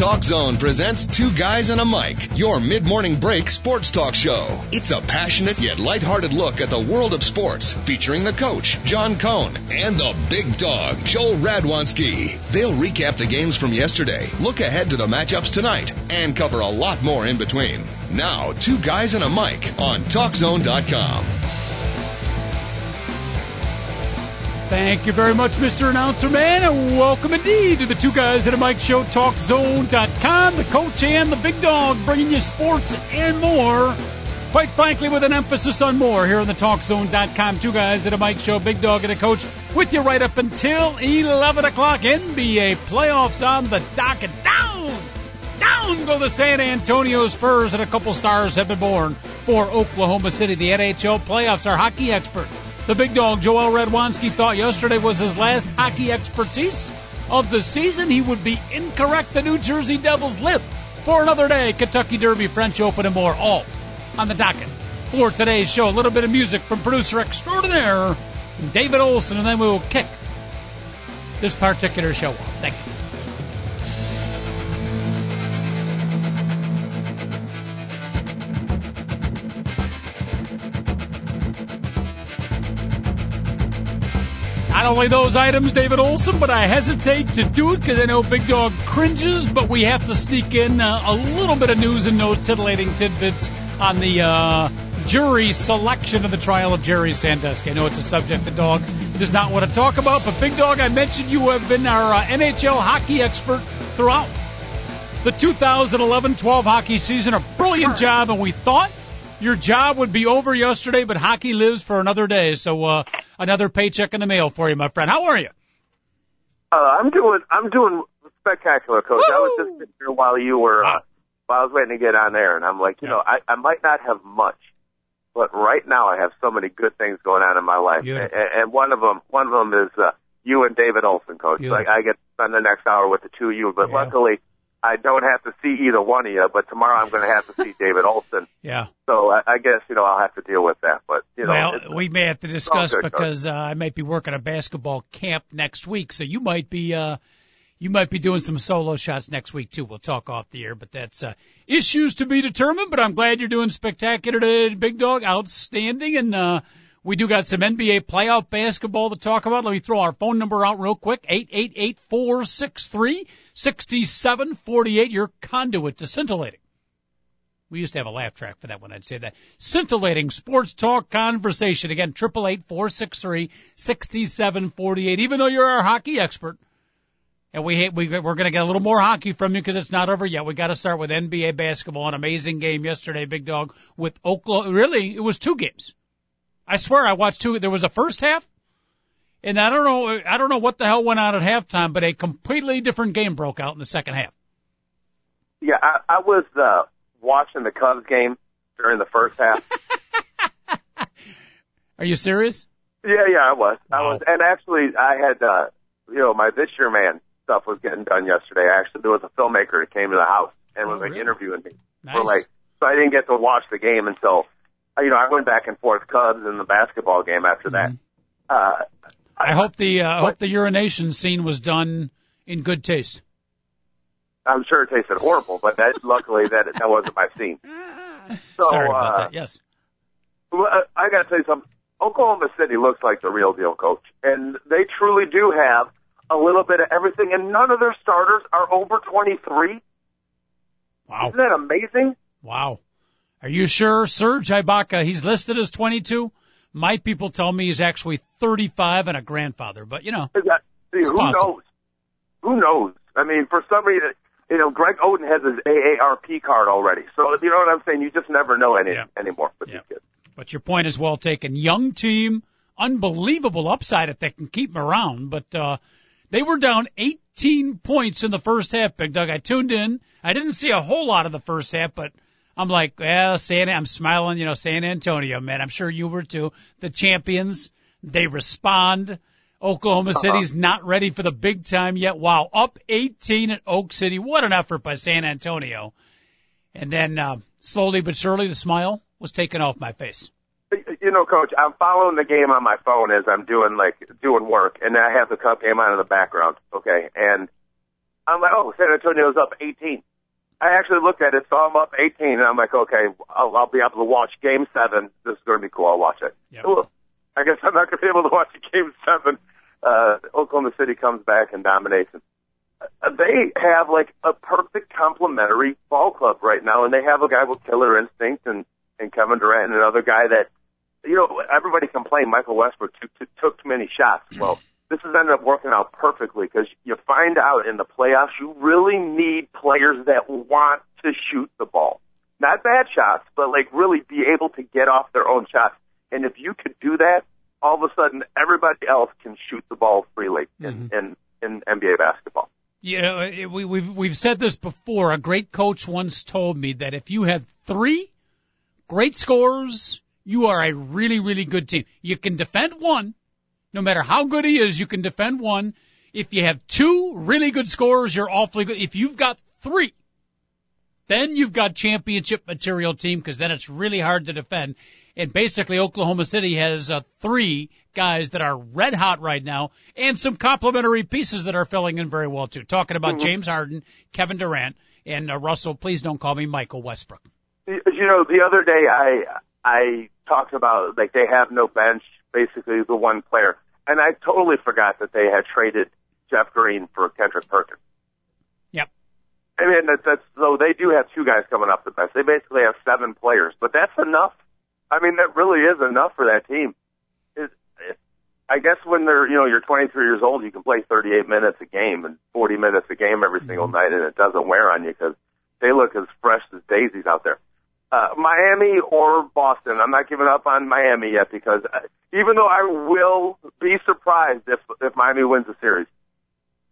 Talk Zone presents Two Guys and a Mic, your mid-morning break sports talk show. It's a passionate yet lighthearted look at the world of sports, featuring the coach, John Cohn, and the big dog, Joel Radwanski. They'll recap the games from yesterday, look ahead to the matchups tonight, and cover a lot more in between. Now, Two Guys and a Mic on TalkZone.com. Thank you very much, Mr. Announcer Man, and welcome indeed to the Two Guys at a Mic Show, TalkZone.com. The coach and the big dog bringing you sports and more. Quite frankly, with an emphasis on more here on the TalkZone.com. Two Guys at a Mic Show, big dog and a coach with you right up until 11 o'clock. NBA playoffs on the docket. Down! Down go the San Antonio Spurs, and a couple stars have been born for Oklahoma City. The NHL playoffs, our hockey expert the big dog, Joel Radwanski, thought yesterday was his last hockey expertise of the season. He would be incorrect. The New Jersey Devils live for another day. Kentucky Derby, French Open, and more, all on the docket for today's show. A little bit of music from producer extraordinaire David Olson, and then we will kick this particular show off. Thank you. Not only those items, David Olson, but I hesitate to do it because I know Big Dog cringes, but we have to sneak in uh, a little bit of news and no titillating tidbits on the uh, jury selection of the trial of Jerry Sandusky. I know it's a subject the dog does not want to talk about, but Big Dog, I mentioned you have been our uh, NHL hockey expert throughout the 2011-12 hockey season. A brilliant job, and we thought your job would be over yesterday, but hockey lives for another day. So uh, another paycheck in the mail for you, my friend. How are you? Uh, I'm doing I'm doing spectacular, coach. Woo! I was just sitting here while you were uh, while I was waiting to get on there, and I'm like, you yeah. know, I I might not have much, but right now I have so many good things going on in my life, and, and one of them one of them is uh, you and David Olson, coach. Like I get to spend the next hour with the two of you, but yeah. luckily I don't have to see either one of you, but tomorrow I'm going to have to see David Olson. Yeah. So I, I guess you know I'll have to deal with that. But you know, well, we may have to discuss good, because uh, I might be working a basketball camp next week, so you might be uh, you might be doing some solo shots next week too. We'll talk off the air, but that's uh, issues to be determined. But I'm glad you're doing spectacular today, Big Dog. Outstanding, and uh, we do got some NBA playoff basketball to talk about. Let me throw our phone number out real quick. Eight eight eight four six three sixty seven forty eight. Your conduit to scintillating. We used to have a laugh track for that when I'd say that. Scintillating sports talk conversation. Again, triple eight four six three sixty seven forty eight. Even though you're our hockey expert, and we we we're going to get a little more hockey from you because it's not over yet. We got to start with NBA basketball. An amazing game yesterday, Big Dog, with Oklahoma. Really, it was two games. I swear I watched two. There was a first half, and I don't know. I don't know what the hell went on at halftime, but a completely different game broke out in the second half. Yeah, I, I was uh, watching the Cubs game during the first half. Are you serious? Yeah, yeah, I was. Wow. I was, and actually, I had, uh, you know, my this year man stuff was getting done yesterday. Actually, there was a filmmaker that came to the house and was oh, like really? interviewing me nice. for like, so I didn't get to watch the game until you know, I went back and forth Cubs in the basketball game after that. Mm-hmm. Uh, I, I hope the uh, I hope the urination scene was done in good taste. I'm sure it tasted horrible, but that luckily that that wasn't my scene. So, Sorry about uh, that. Yes. Well, I got to tell you something. Oklahoma City looks like the real deal, coach, and they truly do have a little bit of everything, and none of their starters are over 23. Wow. Isn't that amazing? Wow. Are you sure? Serge Ibaka, he's listed as 22. My people tell me he's actually 35 and a grandfather, but you know. That, see, who possible. knows? Who knows? I mean, for somebody that, you know, Greg Oden has his AARP card already. So, you know what I'm saying? You just never know any, yeah. anymore with yeah. these kids. But your point is well taken. Young team, unbelievable upside if they can keep them around, but, uh, they were down 18 points in the first half, Big Doug. I tuned in. I didn't see a whole lot of the first half, but I'm like, well, San, I'm smiling, you know, San Antonio, man. I'm sure you were too. The champions, they respond. Oklahoma uh-huh. City's not ready for the big time yet. Wow, up 18 at Oak City. What an effort by San Antonio. And then, uh, slowly but surely the smile was taken off my face. You know, coach, I'm following the game on my phone as I'm doing like, doing work and I have the cup game on in the background. Okay. And I'm like, oh, San Antonio's up 18. I actually looked at it, saw them up 18, and I'm like, okay, I'll, I'll be able to watch Game Seven. This is going to be cool. I'll watch it. Yep. Cool. I guess I'm not going to be able to watch Game Seven. Uh, Oklahoma City comes back and dominates. Uh, they have like a perfect complementary ball club right now, and they have a guy with killer instinct and and Kevin Durant and another guy that, you know, everybody complained Michael Westbrook took, took, took too many shots. Well, this has ended up working out perfectly because you find out in the playoffs you really need players that want to shoot the ball. Not bad shots, but like really be able to get off their own shots. And if you could do that, all of a sudden everybody else can shoot the ball freely in, mm-hmm. in, in NBA basketball. You know, we, we've we've said this before. A great coach once told me that if you have three great scorers, you are a really, really good team. You can defend one. No matter how good he is, you can defend one. If you have two really good scorers, you're awfully good. If you've got three, then you've got championship material team because then it's really hard to defend. And basically Oklahoma City has uh, three guys that are red hot right now and some complementary pieces that are filling in very well too. Talking about mm-hmm. James Harden, Kevin Durant, and uh, Russell, please don't call me Michael Westbrook. You know, the other day I I talked about like they have no bench, basically the one player, and I totally forgot that they had traded Jeff Green for Kendrick Perkins. Yep. I mean that, that's so they do have two guys coming off the bench. They basically have seven players, but that's enough. I mean that really is enough for that team. It, it, I guess when they're you know you're 23 years old, you can play 38 minutes a game and 40 minutes a game every single mm-hmm. night, and it doesn't wear on you because they look as fresh as daisies out there uh, Miami or Boston. I'm not giving up on Miami yet because uh, even though I will be surprised if if Miami wins the series,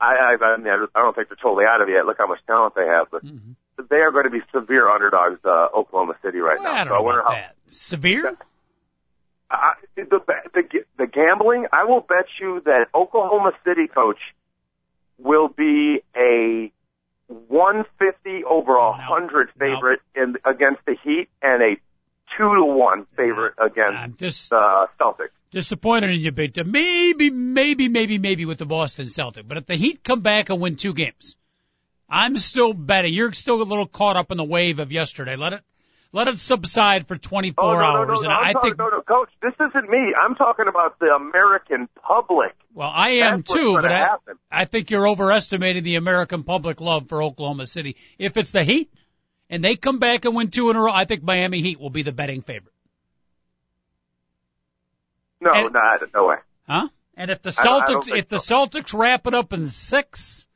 I I, I, mean, I don't think they're totally out of it yet. Look how much talent they have, but mm-hmm. they are going to be severe underdogs. Uh, Oklahoma City right well, now. I don't so I wonder how that. severe. Uh, the, the the gambling, I will bet you that Oklahoma City coach will be a 150 over a 100 favorite no. in against the Heat and a two to one favorite against just, uh, Celtics. Disappointed in you, big Maybe, maybe, maybe, maybe with the Boston Celtics. But if the Heat come back and win two games, I'm still betting. You're still a little caught up in the wave of yesterday. Let it let it subside for 24 oh, no, hours. No, no, and I think, no, no, coach, this isn't me. I'm talking about the American public. Well, I am That's too, but I, I think you're overestimating the American public love for Oklahoma City. If it's the Heat and they come back and win two in a row, I think Miami Heat will be the betting favorite. No, and, no, no way. Huh? And if the Celtics, if the. Celtics wrap it up in six,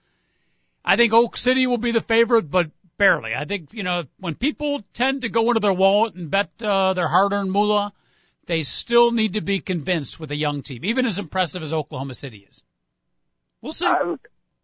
I think Oak City will be the favorite, but barely. I think, you know, when people tend to go into their wallet and bet uh, their hard-earned moolah, they still need to be convinced with a young team, even as impressive as Oklahoma City is. We'll see. I,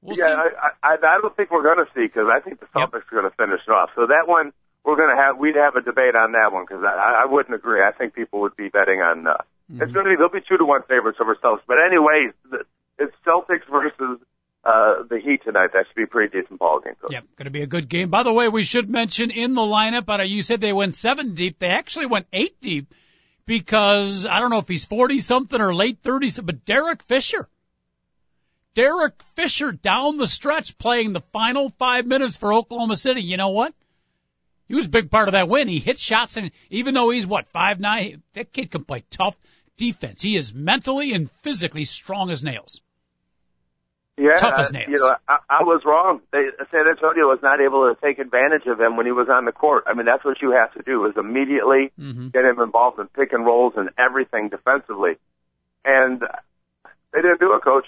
we'll yeah, see. I, I, I don't think we're going to see because I think the Celtics yep. are going to finish it off. So that one, we're going to have, we'd have a debate on that one because I, I wouldn't agree. I think people would be betting on, uh, mm-hmm. it's going to be, they'll be two to one favorites over Celtics. But anyways, the, it's Celtics versus uh, the Heat tonight. That should be a pretty decent ball game. Yep, going to be a good game. By the way, we should mention in the lineup, but you said they went seven deep. They actually went eight deep because I don't know if he's 40 something or late 30s, but Derek Fisher. Derek Fisher down the stretch playing the final five minutes for Oklahoma City. You know what? He was a big part of that win. He hit shots and even though he's what, five nine, that kid can play tough defense. He is mentally and physically strong as nails. Yeah, tough as nails. You know, I, I was wrong. They, San Antonio was not able to take advantage of him when he was on the court. I mean, that's what you have to do is immediately mm-hmm. get him involved in pick and rolls and everything defensively. And they didn't do it, coach.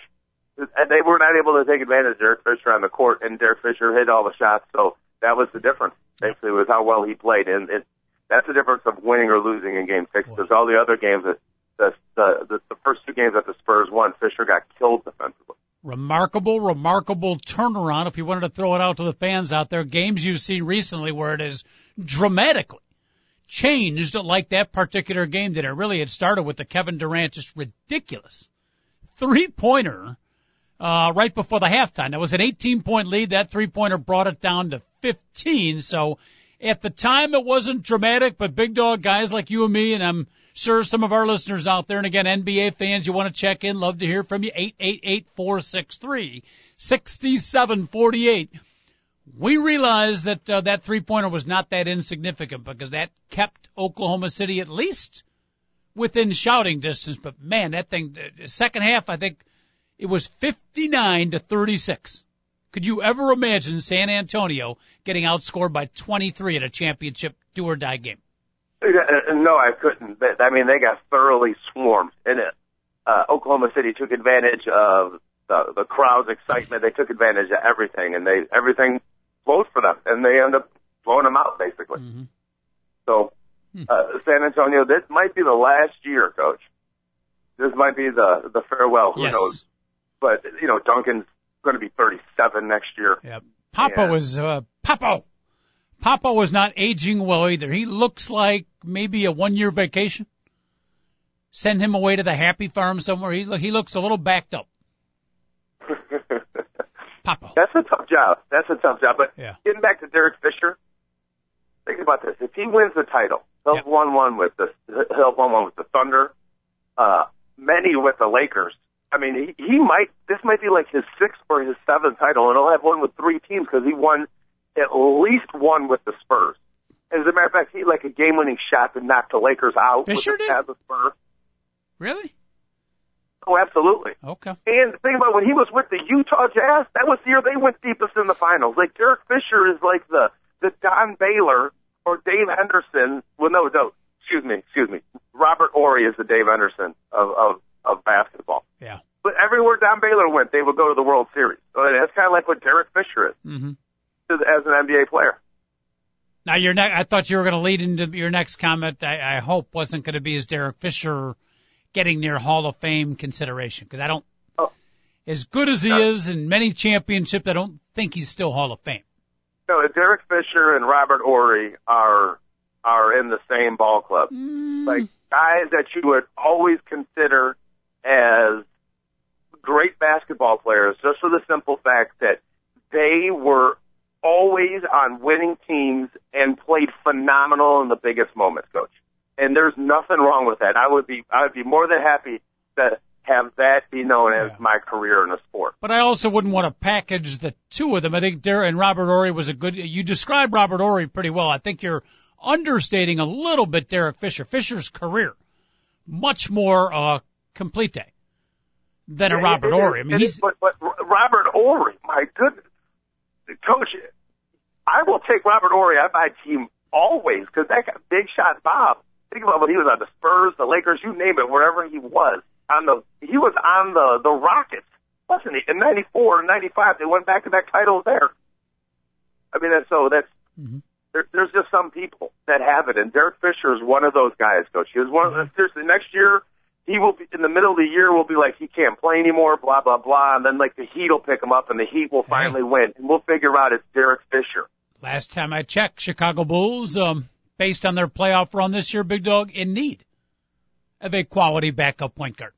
And they were not able to take advantage of Derek Fisher on the court, and Derek Fisher hit all the shots. So that was the difference, basically, was how well he played. And it, that's the difference of winning or losing in Game Six. Because all the other games, that the, the the the first two games that the Spurs won, Fisher got killed defensively remarkable, remarkable turnaround. If you wanted to throw it out to the fans out there, games you've seen recently where it has dramatically changed like that particular game did. It really had started with the Kevin Durant just ridiculous three pointer, uh, right before the halftime. That was an 18 point lead. That three pointer brought it down to 15. So at the time it wasn't dramatic, but big dog guys like you and me, and I'm sure some of our listeners out there, and again, NBA fans, you want to check in, love to hear from you. Eight eight eight four six three sixty seven forty eight. We realized that uh, that three pointer was not that insignificant because that kept Oklahoma City at least within shouting distance. But man, that thing, the second half, I think it was 59 to 36. Could you ever imagine San Antonio getting outscored by 23 at a championship do or die game? No, I couldn't. I mean, they got thoroughly swarmed, and uh, Oklahoma City took advantage of the the crowd's excitement. They took advantage of everything, and they everything flowed for them, and they end up blowing them out basically. Mm-hmm. So, hmm. uh, San Antonio, this might be the last year, Coach. This might be the the farewell. Who yes. knows? But you know, Duncan's going to be 37 next year. Yeah, Papa and, was uh, Papa. Papa was not aging well either. He looks like maybe a one year vacation. Send him away to the happy farm somewhere. He he looks a little backed up. Papa. That's a tough job. That's a tough job. But yeah. getting back to Derek Fisher, think about this. If he wins the title, he'll yep. won one with the he'll one one with the Thunder, uh, many with the Lakers. I mean, he, he might this might be like his sixth or his seventh title, and he'll have one with three teams because he won at least one with the Spurs. As a matter of fact, he like a game-winning shot to knock the Lakers out Fisher with the, did? the Spurs. Really? Oh, absolutely. Okay. And the thing about when he was with the Utah Jazz, that was the year they went deepest in the finals. Like Derek Fisher is like the the Don Baylor or Dave Henderson. Well, no, no, excuse me, excuse me. Robert Horry is the Dave Henderson of of of basketball. Yeah. But everywhere Don Baylor went, they would go to the World Series. So that's kind of like what Derek Fisher is mm-hmm. As an NBA player. Now, your ne- I thought you were going to lead into your next comment. I, I hope wasn't going to be as Derek Fisher getting near Hall of Fame consideration because I don't. Oh. As good as he no. is in many championships, I don't think he's still Hall of Fame. No, Derek Fisher and Robert Horry are are in the same ball club. Mm. Like guys that you would always consider as great basketball players, just for the simple fact that they were always on winning teams and played phenomenal in the biggest moments, coach and there's nothing wrong with that. I would be I would be more than happy to have that be known as yeah. my career in the sport. But I also wouldn't want to package the two of them. I think Darren and Robert Horry was a good. You described Robert Horry pretty well. I think you're understating a little bit Derek Fisher. Fisher's career much more uh, complete than a Robert Horry. I mean, he's but, but Robert Horry, my goodness, coach. I will take Robert Horry on my team always because that got big shot Bob Think about when he was on the Spurs, the Lakers, you name it, wherever he was. On the he was on the the Rockets, wasn't he? In '94 and '95, they went back to back titles there. I mean, that's, so that's mm-hmm. there, there's just some people that have it, and Derek Fisher is one of those guys. Coach, he was one of the, mm-hmm. seriously next year. He will be in the middle of the year. Will be like he can't play anymore. Blah blah blah, and then like the Heat will pick him up, and the Heat will finally win, and we'll figure out it's Derek Fisher. Last time I checked, Chicago Bulls um, based on their playoff run this year, Big Dog, in need of a quality backup point guard.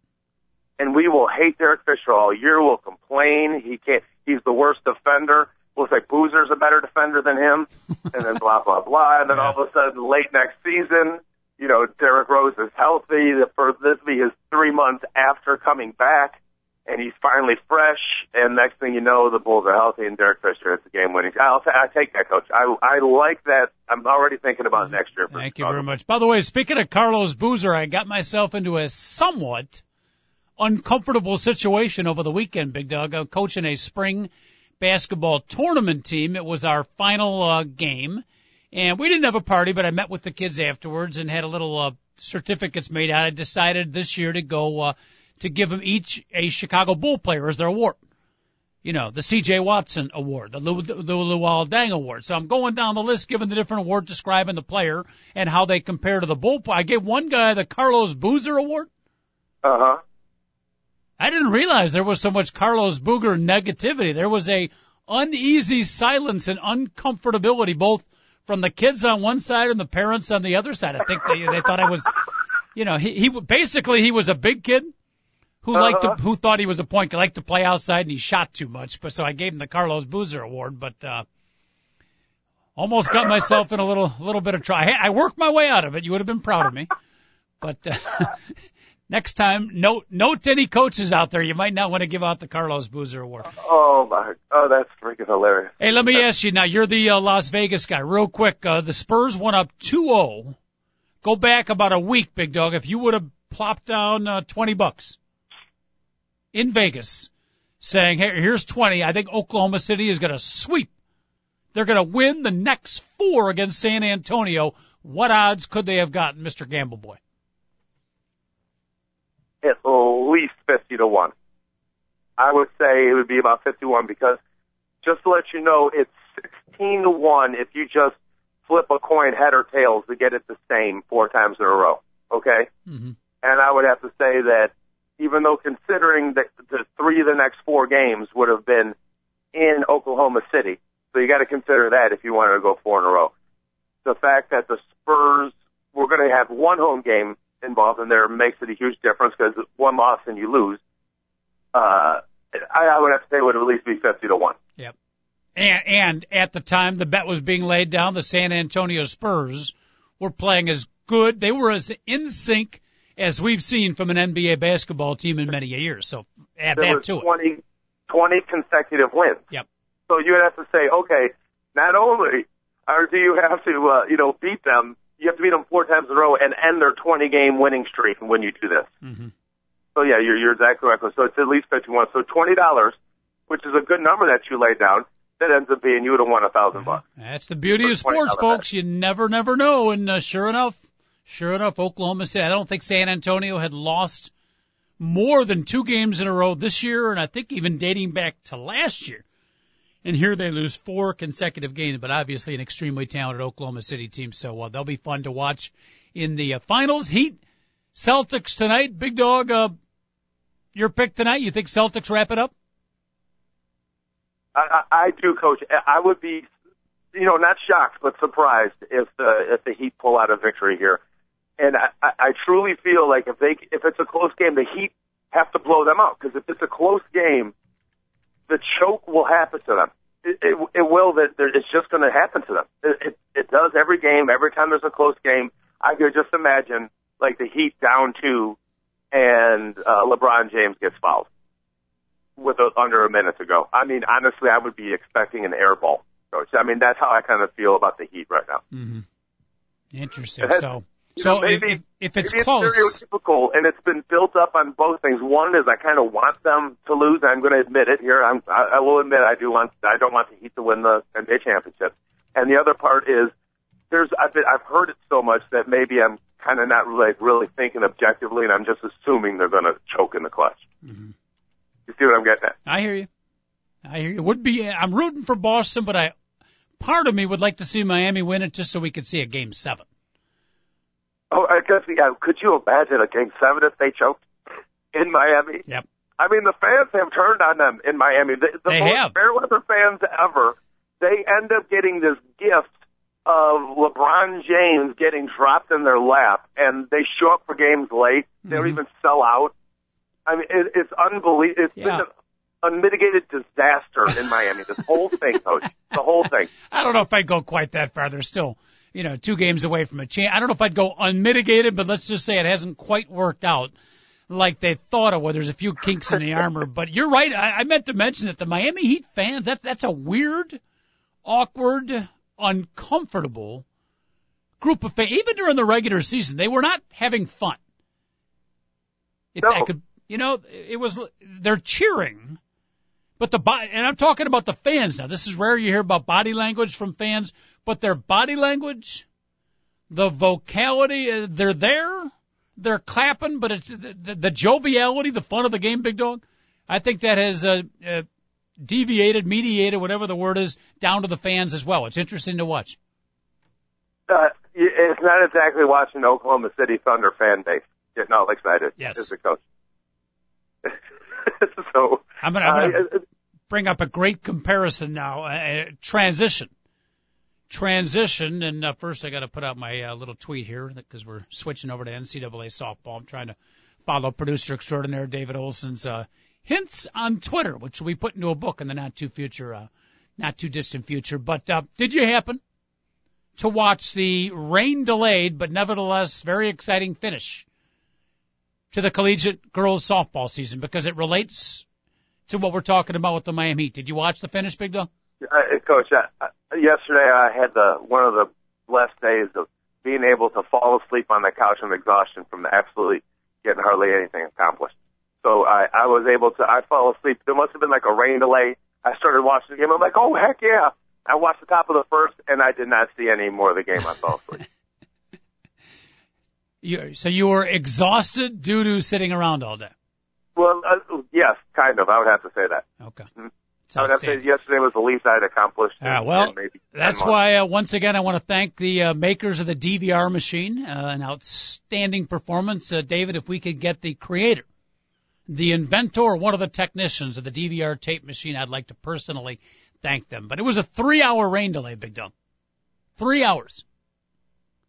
And we will hate Derek Fisher all year. We'll complain. He can't. He's the worst defender. We'll say Boozer's a better defender than him, and then blah blah blah. And then yeah. all of a sudden, late next season, you know, Derrick Rose is healthy. For this will be his three months after coming back and he's finally fresh. And next thing you know, the Bulls are healthy, and Derek Fisher hits the game winning. I'll t- I take that, coach. I I like that. I'm already thinking about next year. Thank you very much. By the way, speaking of Carlos Boozer, I got myself into a somewhat uncomfortable situation over the weekend. Big Dog, I'm coaching a spring basketball tournament team. It was our final uh, game. And we didn't have a party, but I met with the kids afterwards and had a little uh, certificates made out. I decided this year to go uh, to give them each a Chicago Bull player as their award. You know, the C.J. Watson Award, the Lu, the Luol Deng Award. So I'm going down the list, giving the different awards, describing the player and how they compare to the Bull. I gave one guy the Carlos Boozer Award. Uh huh. I didn't realize there was so much Carlos Boozer negativity. There was a uneasy silence and uncomfortability, both from the kids on one side and the parents on the other side. I think they they thought I was, you know, he he basically he was a big kid who uh-huh. liked to, who thought he was a point, liked to play outside and he shot too much. But so I gave him the Carlos Boozer Award, but uh, almost got myself in a little little bit of trouble. I worked my way out of it. You would have been proud of me. But uh, next time, note note to any coaches out there, you might not want to give out the Carlos Boozer Award. Oh my! Oh, that's freaking hilarious. Hey, let me ask you now. You're the uh, Las Vegas guy. Real quick, uh, the Spurs went up 2-0. Go back about a week, big dog. If you would have plopped down uh, 20 bucks in Vegas, saying, "Hey, here's 20," I think Oklahoma City is going to sweep. They're going to win the next four against San Antonio. What odds could they have gotten, Mr. Gamble Boy? At least 50 to 1. I would say it would be about 51 because just to let you know, it's 16 to 1 if you just flip a coin head or tails to get it the same four times in a row. Okay? Mm-hmm. And I would have to say that even though considering that the three of the next four games would have been in Oklahoma City, so you got to consider that if you wanted to go four in a row. The fact that the Spurs were going to have one home game involved in there makes it a huge difference because one loss and you lose. Uh, I, I would have to say it would at least be 50 to 1. Yep. And, and at the time the bet was being laid down, the San Antonio Spurs were playing as good. They were as in sync as we've seen from an NBA basketball team in many years. So add there that to 20, it. 20 consecutive wins. Yep. So you would have to say, okay, not only or do you have to, uh, you know, beat them, you have to beat them four times in a row and end their 20 game winning streak and when you do this. Mm-hmm. So yeah, you're, you're exactly right. So it's at least 51. So $20, which is a good number that you laid down, that ends up being you would have won a thousand bucks. That's the beauty of sports, folks. You never, never know. And uh, sure enough, sure enough, Oklahoma City. I don't think San Antonio had lost more than two games in a row this year, and I think even dating back to last year. And here they lose four consecutive games, but obviously an extremely talented Oklahoma City team. So uh, they'll be fun to watch in the uh, finals. Heat, Celtics tonight. Big dog, uh, your pick tonight. You think Celtics wrap it up? I, I, I do, Coach. I would be, you know, not shocked but surprised if the if the Heat pull out a victory here. And I, I I truly feel like if they if it's a close game, the Heat have to blow them out because if it's a close game, the choke will happen to them. It, it, it will. That it's just going to happen to them. It, it it does every game. Every time there's a close game, I could just imagine like the Heat down two, and uh, LeBron James gets fouled with a, under a minute to go. I mean, honestly, I would be expecting an air ball, coach. I mean, that's how I kind of feel about the Heat right now. Mm-hmm. Interesting. So, so know, maybe if, if it's maybe close, it's stereotypical, and it's been built up on both things. One is I kind of want them to lose. I'm going to admit it here. I'm, I, I will admit I do want. I don't want the Heat to win the NBA championship. And the other part is there's. I've been, I've heard it so much that maybe I'm kind of not really really thinking objectively, and I'm just assuming they're going to choke in the clutch. Mm-hmm. You see what I'm getting at? I hear you. I hear you. Would be. I'm rooting for Boston, but I, part of me would like to see Miami win it just so we could see a game seven. Oh, I guess yeah. Could you imagine a game seven if they choked in Miami? Yep. I mean, the fans have turned on them in Miami. The, the They most have. Fairweather fans ever. They end up getting this gift of LeBron James getting dropped in their lap, and they show up for games late. They don't Mhm. even sell out. I mean, it, it's unbelievable. It's Yeah. been an unmitigated disaster in Miami. This whole thing, coach. The whole thing. I don't know if I'd go quite that far. They're still, you know, two games away from a chance. I don't know if I'd go unmitigated, but let's just say it hasn't quite worked out like they thought it would. There's a few kinks in the armor, but you're right. I, I meant to mention that the Miami Heat fans, that's, that's a weird, awkward, uncomfortable group of fans. Even during the regular season, they were not having fun. If I No. could, you know, it was, they're cheering, but the body, and I'm talking about the fans now. This is rare you hear about body language from fans, but their body language, the vocality, uh, they're there, they're clapping, but it's the, the, the joviality, the fun of the game, big dog. I think that has uh, uh, deviated, mediated, whatever the word is, down to the fans as well. It's interesting to watch. Uh, it's not exactly watching Oklahoma City Thunder fan base getting all excited. Yes. As a coach. so I'm gonna, gonna uh, bring up a great comparison now. Uh, transition, transition, and uh, first I got to put out my uh, little tweet here because we're switching over to NCAA softball. I'm trying to follow producer extraordinaire David Olson's uh, hints on Twitter, which we put into a book in the not too future, uh, not too distant future. But uh, did you happen to watch the rain delayed but nevertheless very exciting finish to the collegiate girls softball season because it relates to what we're talking about with the Miami Heat. Did you watch the finish, Big Dog? Uh, Coach, uh, yesterday I had the one of the blessed days of being able to fall asleep on the couch from exhaustion from absolutely getting hardly anything accomplished. So I, I was able to, I fell asleep. There must have been like a rain delay. I started watching the game. I'm like, oh heck yeah! I watched the top of the first, and I did not see any more of the game. I fell asleep. you, so you were exhausted due to sitting around all day. Well, uh, yes, kind of. I would have to say that. Okay. Mm-hmm. I would have to say yesterday was the least I'd accomplished. Uh, well, that's why uh, once again I want to thank the uh, makers of the DVR machine. Uh, an outstanding performance, uh, David. If we could get the creator, the inventor, one of the technicians of the DVR tape machine, I'd like to personally thank them. But it was a three-hour rain delay, Big Dumb. Three hours.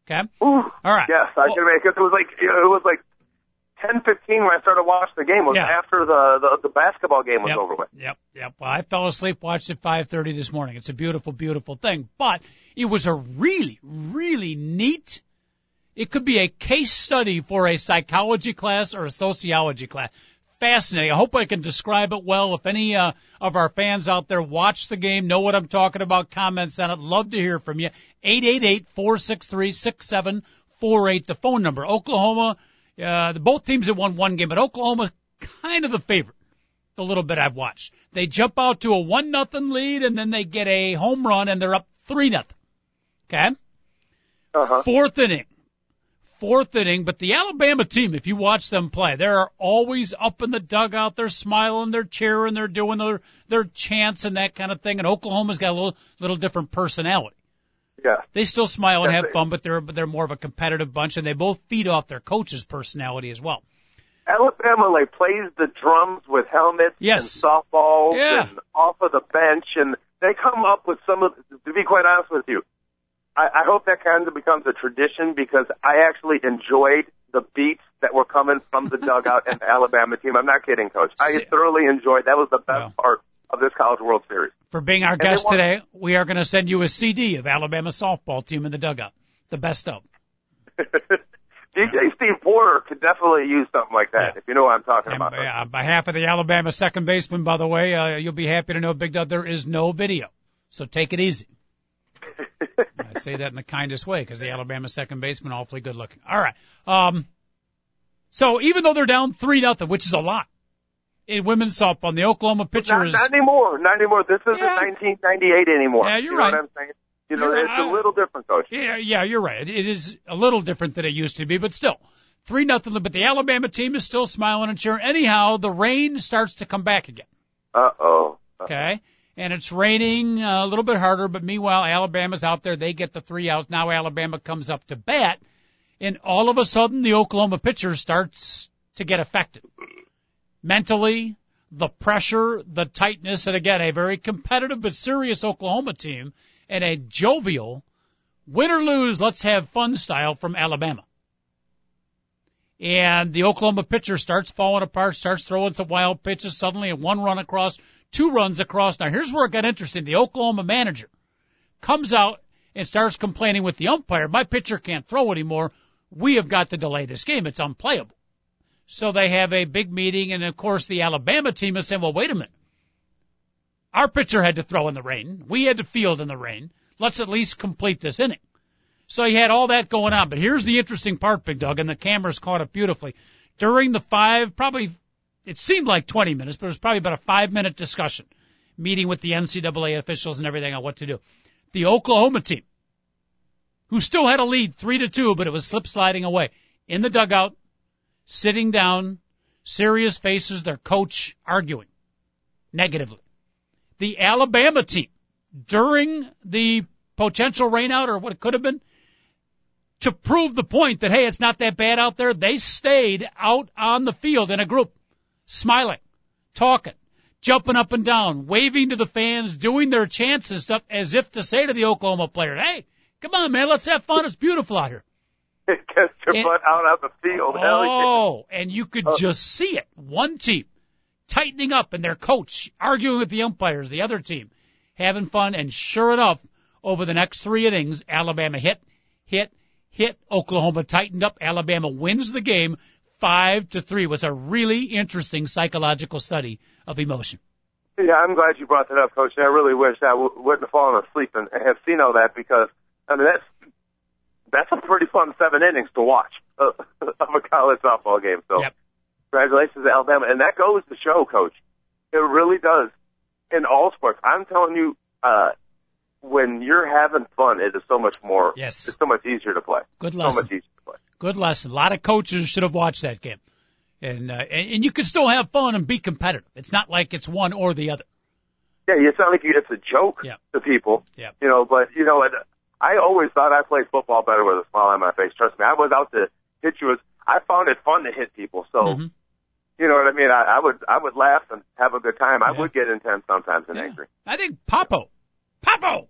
Okay. Ooh, All right. Yes, I well, can make it. It was like it was like ten fifteen when I started watching the game was yeah. after the, the the basketball game was yep. over with. Yep, yep. Well, I fell asleep, watched at five thirty this morning. It's a beautiful, beautiful thing. But it was a really, really neat. It could be a case study for a psychology class or a sociology class. Fascinating. I hope I can describe it well. If any uh, of our fans out there watch the game, know what I'm talking about, comments on it. Love to hear from you. Eight eight eight four six three six seven four eight. The phone number. Oklahoma uh, both teams have won one game, but Oklahoma kind of the favorite. The little bit I've watched, they jump out to a one nothing lead, and then they get a home run, and they're up three nothing. Okay. Uh-huh. Fourth inning, fourth inning, but the Alabama team, if you watch them play, they're always up in the dugout. They're smiling, they're cheering, they're doing their their chants and that kind of thing. And Oklahoma's got a little little different personality. Yeah. They still smile and have fun, but they're they're more of a competitive bunch, and they both feed off their coach's personality as well. Alabama like plays the drums with helmets yes. and softballs yeah. and off of the bench, and they come up with some of. To be quite honest with you, I, I hope that kind of becomes a tradition because I actually enjoyed the beats that were coming from the dugout and the Alabama team. I'm not kidding, Coach. I thoroughly enjoyed. That was the best part of this College World Series. For being our and guest today, we are going to send you a CD of Alabama softball team in the dugout, the best of. DJ Steve Porter could definitely use something like that, yeah. if you know what I'm talking and, about. Yeah, on behalf of the Alabama second baseman, by the way, uh, you'll be happy to know, Big Dog, there is no video. So take it easy. I say that in the kindest way because the Alabama second baseman awfully good looking. All right. Um, so even though they're down three nothing, which is a lot, in women's softball. The Oklahoma pitchers. Not, not anymore. Not anymore. This isn't yeah. 1998 anymore. Yeah, you're you know right. What I'm saying? You know, you're, it's a little different, coach. Yeah, yeah, you're right. It is a little different than it used to be, but still. Three nothing, but the Alabama team is still smiling and cheering. Anyhow, the rain starts to come back again. Uh oh. Okay. And it's raining a little bit harder, but meanwhile, Alabama's out there. They get the three outs. Now Alabama comes up to bat, and all of a sudden, the Oklahoma pitcher starts to get affected. Mentally, the pressure, the tightness, and again, a very competitive but serious Oklahoma team and a jovial win or lose, let's have fun style from Alabama. And the Oklahoma pitcher starts falling apart, starts throwing some wild pitches, suddenly a one run across, two runs across. Now here's where it got interesting. The Oklahoma manager comes out and starts complaining with the umpire, my pitcher can't throw anymore. We have got to delay this game. It's unplayable. So they have a big meeting, and of course the Alabama team is saying, well, wait a minute. Our pitcher had to throw in the rain. We had to field in the rain. Let's at least complete this inning. So he had all that going on. But here's the interesting part, Big Dog, and the cameras caught it beautifully. During the five, probably, it seemed like 20 minutes, but it was probably about a five minute discussion, meeting with the NCAA officials and everything on what to do. The Oklahoma team, who still had a lead three to two, but it was slip sliding away in the dugout, sitting down, serious faces, their coach arguing negatively. The Alabama team, during the potential rainout or what it could have been, to prove the point that, hey, it's not that bad out there, they stayed out on the field in a group, smiling, talking, jumping up and down, waving to the fans, doing their chants and stuff as if to say to the Oklahoma players, hey, come on, man, let's have fun. It's beautiful out here. Get your and, butt out on the field. Oh, and you could oh. just see it. One team tightening up and their coach arguing with the umpires, the other team having fun. And sure enough, over the next three innings, Alabama hit, hit, hit. Oklahoma tightened up. Alabama wins the game five to three It was a really interesting psychological study of emotion. Yeah, I'm glad you brought that up, Coach. And I really wish I w- wouldn't have fallen asleep and have seen all that because I mean that's that's a pretty fun seven innings to watch uh, of a college softball game. So, yep. congratulations to Alabama, and that goes to show, Coach. It really does in all sports. I'm telling you, uh, when you're having fun, it is so much more. Yes. It's so much easier to play. Good lesson. So much easier to play. Good lesson. A lot of coaches should have watched that game. And, uh, and, and you can still have fun and be competitive. It's not like it's one or the other. Yeah, it's not like you, it's a joke yeah. to people. Yeah. You know, but you know, I always thought I played football better with a smile on my face. Trust me, I was out to hit you. I found it fun to hit people. So, mm-hmm. you know what I mean? I, I would I would laugh and have a good time. Yeah. I would get intense sometimes and yeah. angry. I think Papo, Papo,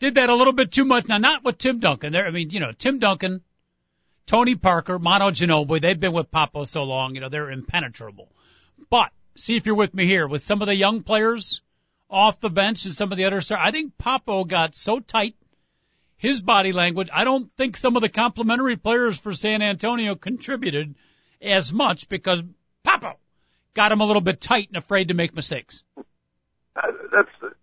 did that a little bit too much. Now, not with Tim Duncan. There, I mean, you know, Tim Duncan, Tony Parker, Manu Ginobili. They've been with Papo so long. You know, they're impenetrable. But see if you're with me here with some of the young players off the bench and some of the other stars. I think Papo got so tight his body language. I don't think some of the complimentary players for San Antonio contributed as much because Papo got him a little bit tight and afraid to make mistakes. Uh, that's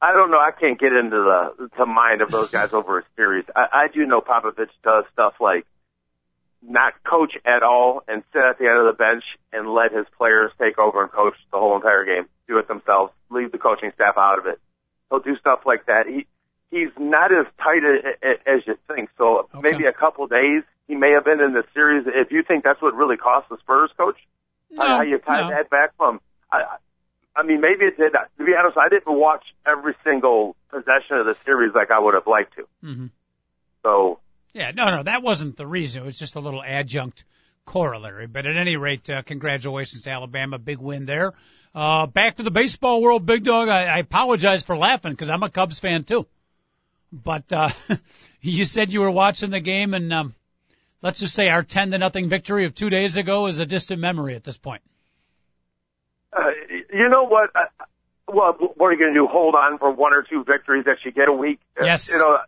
I don't know. I can't get into the the mind of those guys over a series. I, I do know Popovich does stuff like not coach at all and sit at the end of the bench and let his players take over and coach the whole entire game. Do it themselves. Leave the coaching staff out of it. He'll do stuff like that. He he's not as tight as you think. So Okay. maybe a couple days he may have been in the series. If you think that's what really cost the Spurs, coach, No, how you tie no. that back from. I, I mean, maybe it did. To be honest, I didn't watch every single possession of the series like I would have liked to. Mhm. So Yeah, no, no, that wasn't the reason. It was just a little adjunct corollary. But at any rate, uh, congratulations Alabama. Big win there. Uh, back to the baseball world, Big Dog. I, I apologize for laughing because I'm a Cubs fan too. But, uh, you said you were watching the game and, um, let's just say our 10 to nothing victory of two days ago is a distant memory at this point. uh, you know what? I, well, what are you going to do? Hold on for one or two victories that you get a week? Uh, Yes. You know,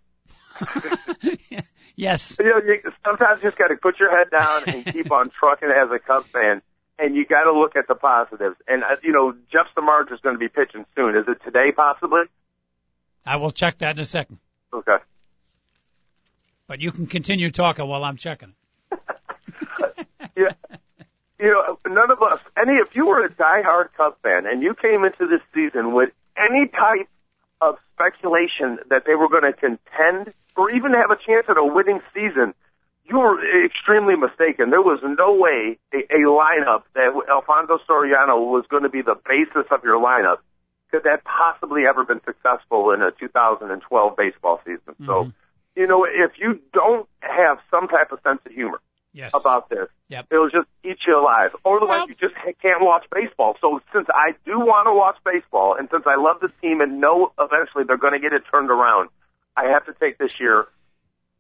yes. you know, you, sometimes you just got to put your head down and keep on trucking as a Cubs fan. And you got to look at the positives. And uh, you know, Jeff Samardzija is going to be pitching soon. Is it today, possibly? I will check that in a second. Okay. But you can continue talking while I'm checking. yeah. You know, none of us, any, if you were a diehard Cubs fan and you came into this season with any type of speculation that they were going to contend or even have a chance at a winning season, you were extremely mistaken. There was no way a, a lineup that Alfonso Soriano was going to be the basis of your lineup could that possibly ever been successful in a 2012 baseball season. So, mm-hmm. you know, if you don't have some type of sense of humor, Yes. about this. Yep. It'll just eat you alive. Or otherwise Well- you just can't watch baseball. So since I do want to watch baseball and since I love this team and know eventually they're going to get it turned around, I have to take this year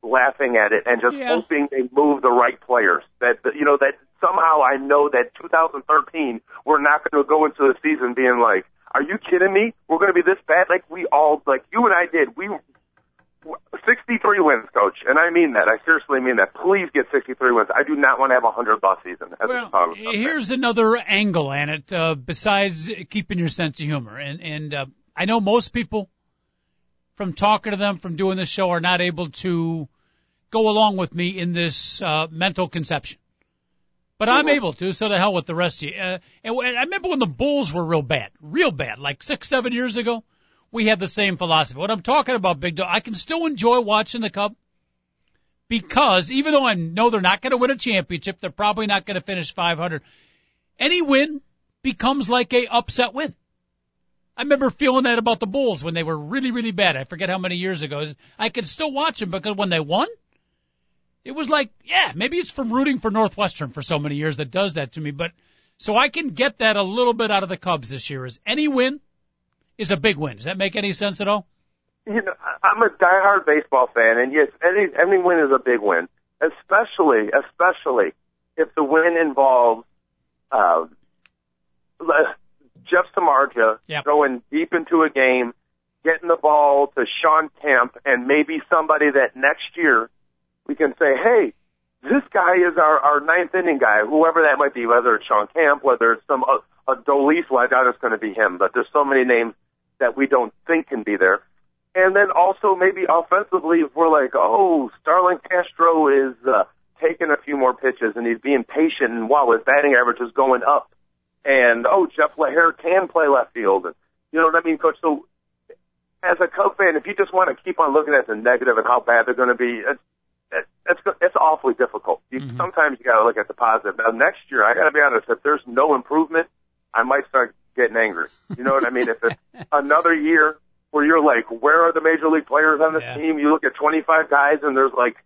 laughing at it and just Yeah. hoping they move the right players. That, that, you know, that somehow I know that 2013 we're not going to go into the season being like, are you kidding me? We're going to be this bad? Like we all, like you and I did. We 63 wins, coach, and I mean that. I seriously mean that. Please get 63 wins. I do not want to have a 100 loss season. As Well, here's another angle on it, uh, besides keeping your sense of humor. And, and, uh, I know most people from talking to them, from doing this show are not able to go along with me in this, uh, mental conception. But I'm able to, so the hell with the rest of you. Uh, and when- I remember when the Bulls were real bad, real bad, like six, seven years ago. We had the same philosophy. What I'm talking about, Big Dog, I can still enjoy watching the Cub because even though I know they're not going to win a championship, they're probably not going to finish 500. Any win becomes like a upset win. I remember feeling that about the Bulls when they were really, really bad. I forget how many years ago. I could still watch them because when they won, it was like, yeah, maybe it's from rooting for Northwestern for so many years that does that to me. But so I can get that a little bit out of the Cubs this year. Is any win is a big win. Does that make any sense at all? you know, I'm a diehard baseball fan, and yes, any any win is a big win, especially especially if the win involves uh, Jeff Samardzija Yep. going deep into a game, getting the ball to Shawn Camp, and maybe somebody that next year we can say, hey, this guy is our, our ninth inning guy, whoever that might be, whether it's Shawn Camp, whether it's some, uh, a Dolis, well, I doubt it's going to be him, but there's so many names that we don't think can be there. And then also maybe offensively, if we're like, oh, Starlin Castro is uh, taking a few more pitches and he's being patient, and wow, his batting average is going up. And oh, Jeff LaHair can play left field, and you know what I mean, Coach. So as a Cub fan, if you just want to keep on looking at the negative and how bad they're going to be, it's it's it's awfully difficult. You, mm-hmm. Sometimes you got to look at the positive. Now next year, I got to be honest. If there's no improvement, I might start getting angry. You know what I mean? If it's another year where you're like, where are the major league players on this yeah. team? You look at 25 guys and there's like,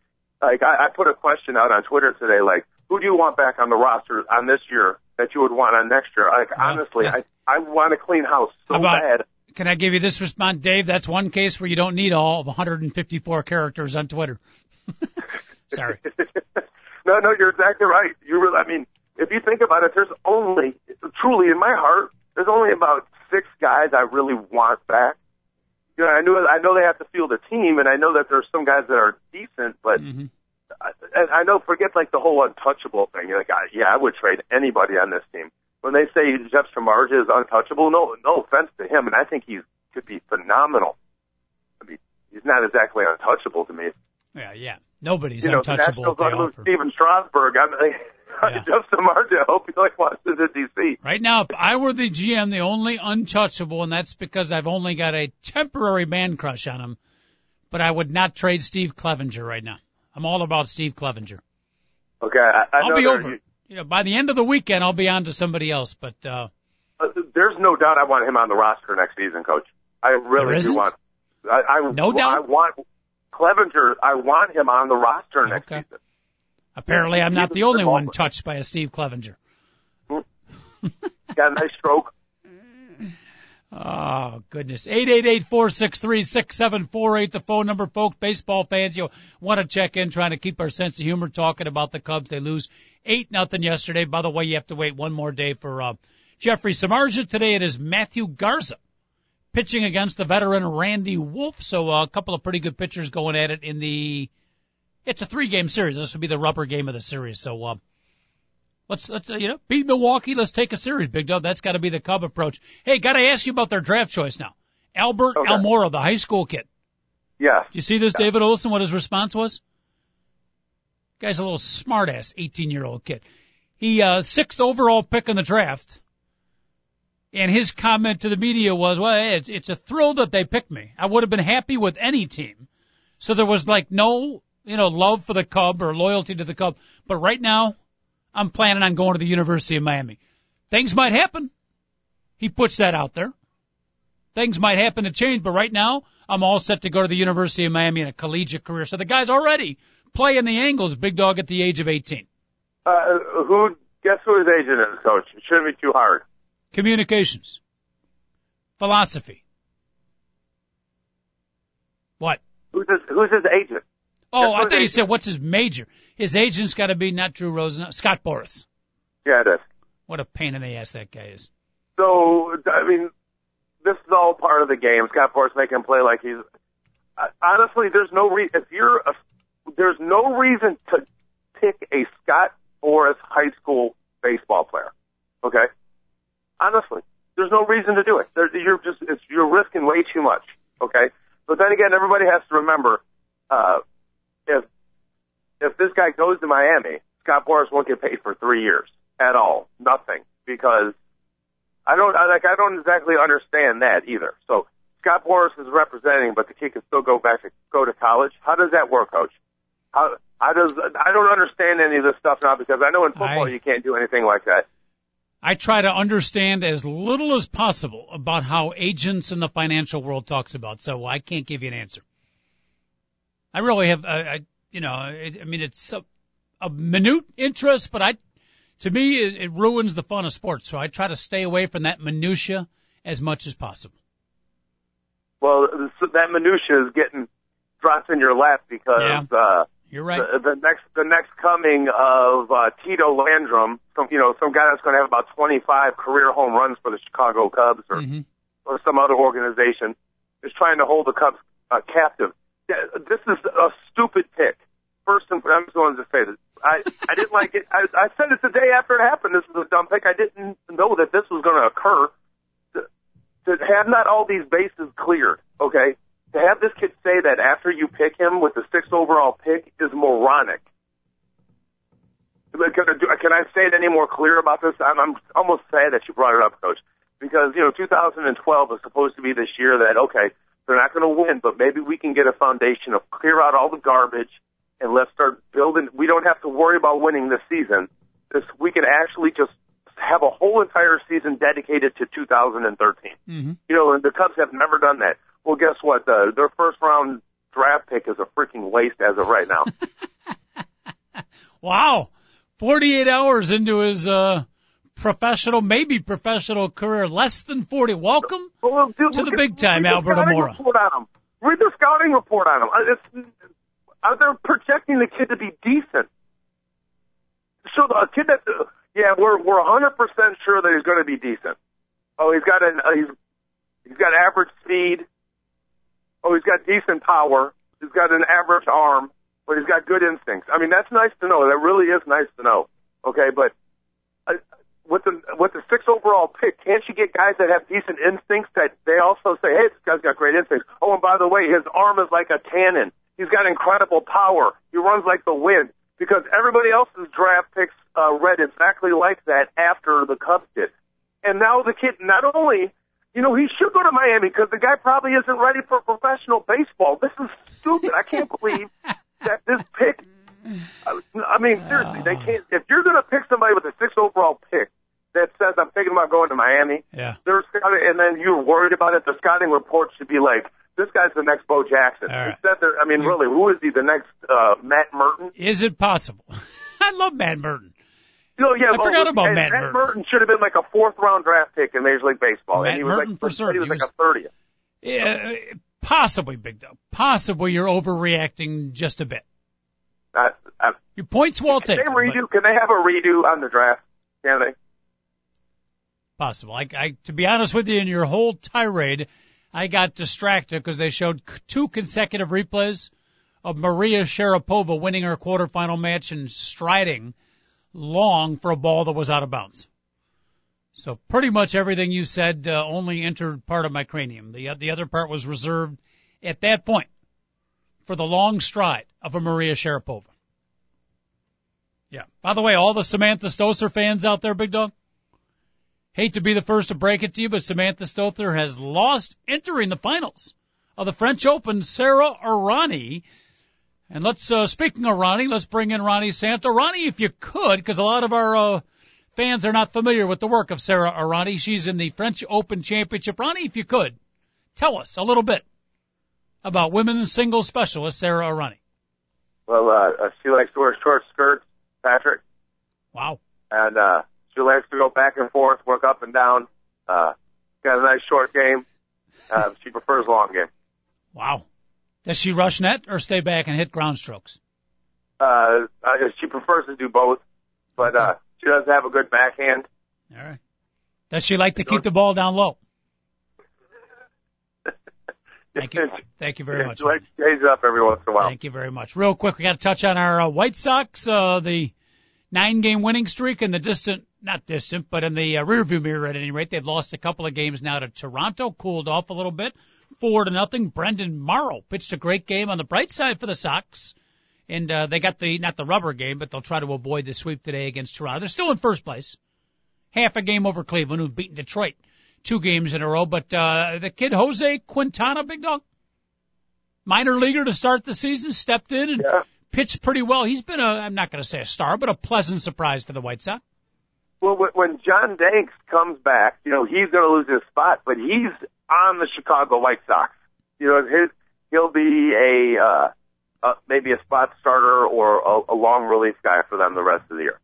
like I, I put a question out on Twitter today, like, who do you want back on the roster on this year that you would want on next year? Like, well, honestly, I, I want a clean house so about, bad. Can I give you this response, Dave? That's one case where you don't need all of 154 characters on Twitter. Sorry. no, no, you're exactly right. You really, I mean, if you think about it, there's only, truly in my heart, there's only about six guys I really want back you know, I know I know they have to field a team, and I know that there's some guys that are decent, but mm-hmm. I, and I know forget like the whole untouchable thing. You're like, I, yeah, I would trade anybody on this team. When they say Jeff Samardzija is untouchable, no, no offense to him, and I think he could be phenomenal. I mean, he's not exactly untouchable to me. Yeah, yeah. Nobody's you know, untouchable. The Nationals Stephen Strasburg. Like, yeah. Justin Martin. I hope he like Washington D.C. Right now, if I were the GM, the only untouchable, and that's because I've only got a temporary man crush on him. But I would not trade Steve Clevenger right now. I'm all about Steve Clevenger. Okay, I, I will be over. You, you know, by the end of the weekend, I'll be on to somebody else. But uh, uh, there's no doubt I want him on the roster next season, Coach. I really do want. I, I no doubt. I want Clevenger. I want him on the roster next okay. season. Apparently, I'm not the only one touched by a Steve Clevenger. Got a nice stroke. Oh goodness! Eight eight eight four six three six seven four eight. The phone number, folks. Baseball fans, you want to check in, trying to keep our sense of humor, talking about the Cubs. They lose eight nothing yesterday. By the way, you have to wait one more day for uh, Jeffrey Samardzija. Today it is Matthew Garza pitching against the veteran Randy Wolf. So uh, a couple of pretty good pitchers going at it in the it's a three game series. This will be the rubber game of the series. So, uh, let's, let's, uh, you know, beat Milwaukee. Let's take a series, Big Dog. That's got to be the Cub approach. Hey, got to ask you about their draft choice now. Albert okay. Almora, the high school kid. Yeah. You see this, yeah. David Olson, what his response was? Guy's a little smartass, 18 year old kid. He, uh, sixth overall pick in the draft. And his comment to the media was, well, it's, it's a thrill that they picked me. I would have been happy with any team. So there was like no you know, love for the Cub or loyalty to the Cub. But right now, I'm planning on going to the University of Miami. Things might happen. He puts that out there. Things might happen to change, but right now, I'm all set to go to the University of Miami in a collegiate career. So the guy's already playing the angles, big dog at the age of 18. Uh, who, guess who his agent is, coach? It shouldn't be too hard. Communications. Philosophy. What? Who's his, who's his agent? Oh, I thought you said what's his major. His agent's got to be not Drew Rosen, Scott Boras. Yeah, it is. What a pain in the ass that guy is. So, I mean, this is all part of the game. Scott Boras making him play like he's. Honestly, there's no reason. If you're a, there's no reason to pick a Scott Boras high school baseball player. Okay. Honestly, there's no reason to do it. There, you're just it's, you're risking way too much. Okay. But then again, everybody has to remember. Uh, if if this guy goes to Miami, Scott Boras won't get paid for three years at all, nothing, because I don't I, like I don't exactly understand that either. So Scott Boras is representing, but the kid can still go back to go to college. How does that work, Coach? How how does I don't understand any of this stuff now because I know in football I, you can't do anything like that. I try to understand as little as possible about how agents in the financial world talks about, so I can't give you an answer. I really have, I, I you know, it, I mean, it's a, a minute interest, but I, to me, it, it ruins the fun of sports. So I try to stay away from that minutia as much as possible. Well, that minutia is getting dropped in your lap because yeah, uh, you're right. The, the next the next coming of uh, Tito Landrum, some you know some guy that's going to have about 25 career home runs for the Chicago Cubs or mm-hmm. or some other organization, is trying to hold the Cubs uh, captive this is a stupid pick. first and I'm just going to say this. I I didn't like it. I, I said it the day after it happened. This was a dumb pick. I didn't know that this was going to occur. To, to have not all these bases cleared, okay? To have this kid say that after you pick him with the sixth overall pick is moronic. Can, can I say it any more clear about this? I'm, I'm almost sad that you brought it up, Coach, because you know 2012 is supposed to be this year that okay, they're not going to win, but maybe we can get a foundation of clear out all the garbage and let's start building. We don't have to worry about winning this season. This we can actually just have a whole entire season dedicated to 2013. Mm-hmm. You know, and the Cubs have never done that. Well, guess what? Uh, their first round draft pick is a freaking waste as of right now. wow. 48 hours into his, uh, professional, maybe professional career, less than 40. Welcome well, dude, to the big time, Albert Almora. Read the scouting report on him. Uh, it's, uh, they're projecting the kid to be decent. So the kid that, uh, yeah, we're we're 100% sure that he's going to be decent. Oh, he's got an uh, he's he's got average speed. Oh, he's got decent power. He's got an average arm, but he's got good instincts. I mean, that's nice to know. That really is nice to know. Okay, but uh, with the with the six overall pick, can't you get guys that have decent instincts that they also say, hey, this guy's got great instincts. Oh, and by the way, his arm is like a cannon. He's got incredible power. He runs like the wind. Because everybody else's draft picks uh, read exactly like that after the Cubs did. And now the kid not only you know, he should go to Miami because the guy probably isn't ready for professional baseball. This is stupid. I can't believe that this pick. I mean, seriously, they can't. If you're going to pick somebody with a six overall pick that says I'm thinking about going to Miami, yeah, there's and then you're worried about it. The scouting report should be like, this guy's the next Bo Jackson. Right. Instead, I mean, really, who is he? The next uh, Matt Murton? Is it possible? I love Matt Murton. No, yeah, I well, forgot about Matt, Matt Murton. Murton should have been like a fourth round draft pick in Major League Baseball, Matt and he was like for certain. He was, he was like a thirtieth. Yeah, possibly, Big Dog. Possibly you're overreacting just a bit. Uh, uh, Your point's well can. They redo, but... Can they have a redo on the draft? Can they? Possible. I, I, to be honest with you, in your whole tirade, I got distracted because they showed two consecutive replays of Maria Sharapova winning her quarterfinal match and striding long for a ball that was out of bounds. So pretty much everything you said uh, only entered part of my cranium. The the other part was reserved at that point for the long stride of a Maria Sharapova. Yeah. By the way, all the Samantha Stosur fans out there, big dog. Hate to be the first to break it to you, but Samantha Stosur has lost entering the finals of the French Open. Sara Errani and let's, uh, speaking of Ronnie, let's bring in Ronnie Santo. Ronnie, if you could, because a lot of our, uh, fans are not familiar with the work of Sara Errani. She's in the French Open Championship. Ronnie, if you could, tell us a little bit about women's singles specialist Sara Errani. Well, uh, uh, she likes to wear short skirts, Patrick. Wow. And, uh, she likes to go back and forth, work up and down. Uh, got a nice short game. Uh, she prefers long game. Wow. Does she rush net or stay back and hit ground strokes? Uh, uh she prefers to do both, but uh, she does have a good backhand. All right. Does she like to keep the ball down low? Thank you. Thank you very much. Likes up every once in a while. Thank you very much. Real quick, we got to touch on our uh, White Sox, uh, the nine game winning streak in the distant, not distant, but in the uh, rearview mirror at any rate. They've lost a couple of games now to Toronto, cooled off a little bit four to nothing. Brandon Morrow pitched a great game on the bright side for the Sox. And, uh, they got the, not the rubber game, but they'll try to avoid the sweep today against Toronto. They're still in first place. Half a game over Cleveland, who've beaten Detroit two games in a row. But, uh, the kid Jose Quintana, big dog, minor leaguer to start the season, stepped in and yeah. pitched pretty well. He's been a, I'm not going to say a star, but a pleasant surprise for the White Sox. Well, when John Danks comes back, you know, he's going to lose his spot, but he's on the Chicago White Sox. You know, his, he'll be a, uh, uh, maybe a spot starter or a, a long relief guy for them the rest of the year.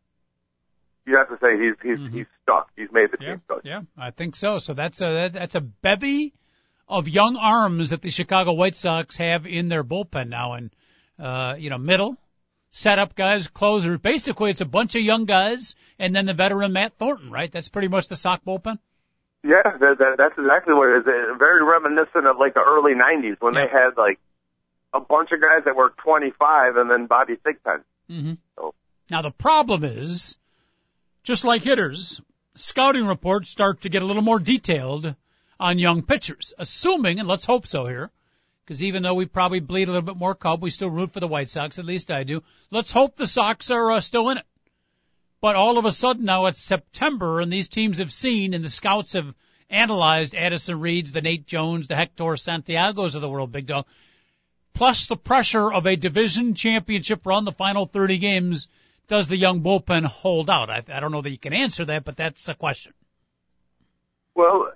You have to say he's he's mm-hmm. he's stuck. He's made the yeah, team coach. Yeah, I think so. So that's a that's a bevy of young arms that the Chicago White Sox have in their bullpen now, and uh, you know, middle setup guys, closers. Basically, it's a bunch of young guys, and then the veteran Matt Thornton. Right? That's pretty much the Sox bullpen. Yeah, that, that, that's exactly what it is. Very reminiscent of like the early '90s when yeah. they had like a bunch of guys that were 25 and then Bobby Thigpen. Mm-hmm. So. Now the problem is, just like hitters, scouting reports start to get a little more detailed on young pitchers, assuming, and let's hope so here, because even though we probably bleed a little bit more Cub, we still root for the White Sox, at least I do. Let's hope the Sox are uh, still in it. But all of a sudden now it's September and these teams have seen and the scouts have analyzed Addison Reeds, the Nate Jones, the Hector Santiago's of the world, big dog. Plus the pressure of a division championship run, the final 30 games. Does the young bullpen hold out? I, I don't know that you can answer that, but that's a question. Well,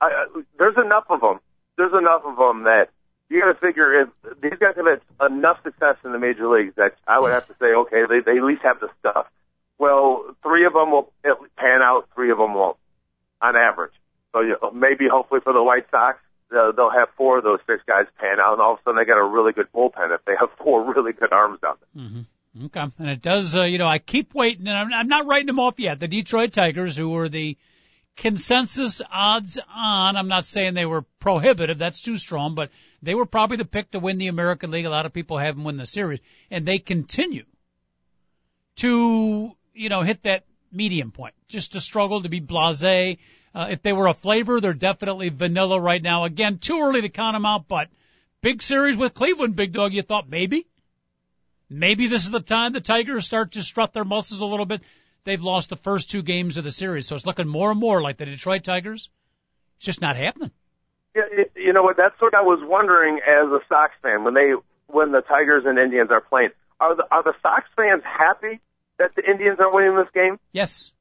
I, there's enough of them. There's enough of them that you got to figure if these guys have had enough success in the major leagues that I would have to say, okay, they, they at least have the stuff. Well, three of them will pan out, three of them won't, on average. So you maybe, hopefully, for the White Sox, they'll, they'll have four of those six guys pan out, and all of a sudden they got a really good bullpen if they have four really good arms down there. Mm-hmm. Okay, and it does. Uh, you know, I keep waiting, and I'm, I'm not writing them off yet. The Detroit Tigers, who were the consensus odds on. I'm not saying they were prohibitive. That's too strong, but they were probably the pick to win the American League. A lot of people have them win the series, and they continue to, you know, hit that medium point, just to struggle to be blasé. Uh, if they were a flavor, they're definitely vanilla right now. Again, too early to count them out, but big series with Cleveland, big dog. You thought maybe, maybe this is the time the Tigers start to strut their muscles a little bit they've lost the first two games of the series. So it's looking more and more like the Detroit Tigers. It's just not happening. Yeah, you know what? That's what I was wondering as a Sox fan when they when the Tigers and Indians are playing. Are the are the Sox fans happy that the Indians are winning this game? Yes.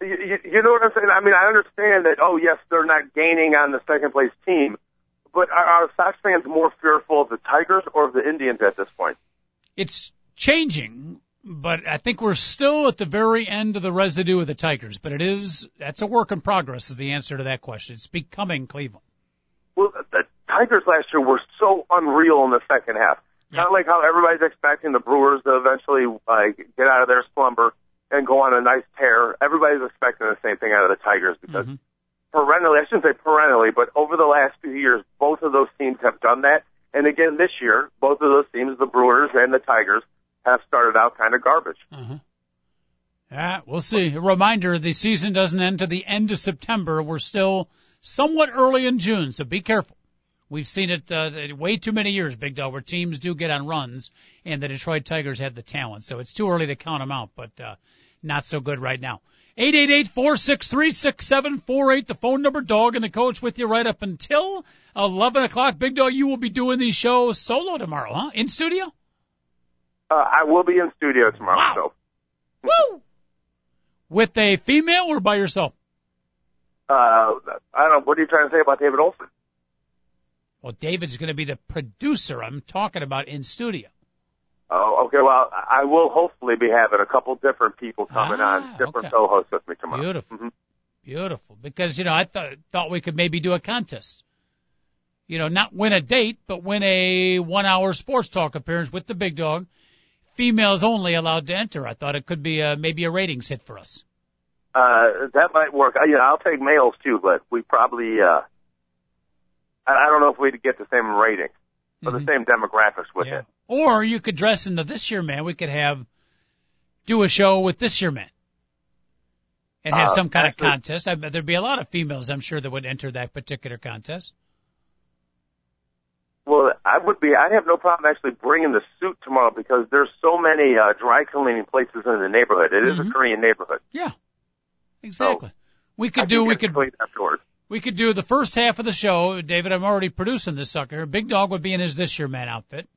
You, you, you know what I'm saying? I mean, I understand that. Oh, yes, they're not gaining on the second place team, but are, are Sox fans more fearful of the Tigers or of the Indians at this point? It's changing but I think we're still at the very end of the residue of the Tigers. But it is that's a work in progress. Is the answer to that question? It's becoming Cleveland. Well, the Tigers last year were so unreal in the second half. Kind of like how everybody's expecting the Brewers to eventually like get out of their slumber and go on a nice tear. Everybody's expecting the same thing out of the Tigers because mm-hmm. perennially, I shouldn't say perennially, but over the last few years, both of those teams have done that. And again, this year, both of those teams, the Brewers and the Tigers, have started out kind of garbage. Uh-huh. Yeah, we'll see. A reminder, the season doesn't end to the end of September. We're still somewhat early in June, so be careful. We've seen it uh, way too many years, Big Dog, where teams do get on runs, and the Detroit Tigers have the talent. So it's too early to count them out, but uh, not so good right now. Eight eight eight four six three six seven four eight. The phone number, Dog, and the coach with you right up until eleven o'clock. Big Dog, you will be doing these shows solo tomorrow, huh? In studio? Uh, I will be in studio tomorrow. Wow. So. Woo! With a female or by yourself? Uh, I don't know. What are you trying to say about David Olson? Well, David's going to be the producer. I'm talking about in studio. Oh, okay. Well, I will hopefully be having a couple different people coming ah, on, different okay. co-hosts with me tomorrow. Beautiful, mm-hmm. beautiful. Because you know, I thought thought we could maybe do a contest. You know, not win a date, but win a one-hour sports talk appearance with the big dog females only allowed to enter. I thought it could be a, maybe a ratings hit for us. Uh, that might work. I, you know, I'll take males too, but we probably, uh, I, I don't know if we'd get the same rating or mm-hmm. the same demographics with yeah. it. Or you could dress in the this year man. We could have, do a show with this year man. And have uh, some kind actually, of contest. I, there'd be a lot of females, I'm sure, that would enter that particular contest. Well, I would be. I'd have no problem actually bringing the suit tomorrow because there's so many uh, dry cleaning places in the neighborhood. It is mm-hmm. a Korean neighborhood. Yeah, exactly. So we could do. We could. Afterwards. We could do the first half of the show. David, I'm already producing this sucker. Big Dog would be in his this year man outfit,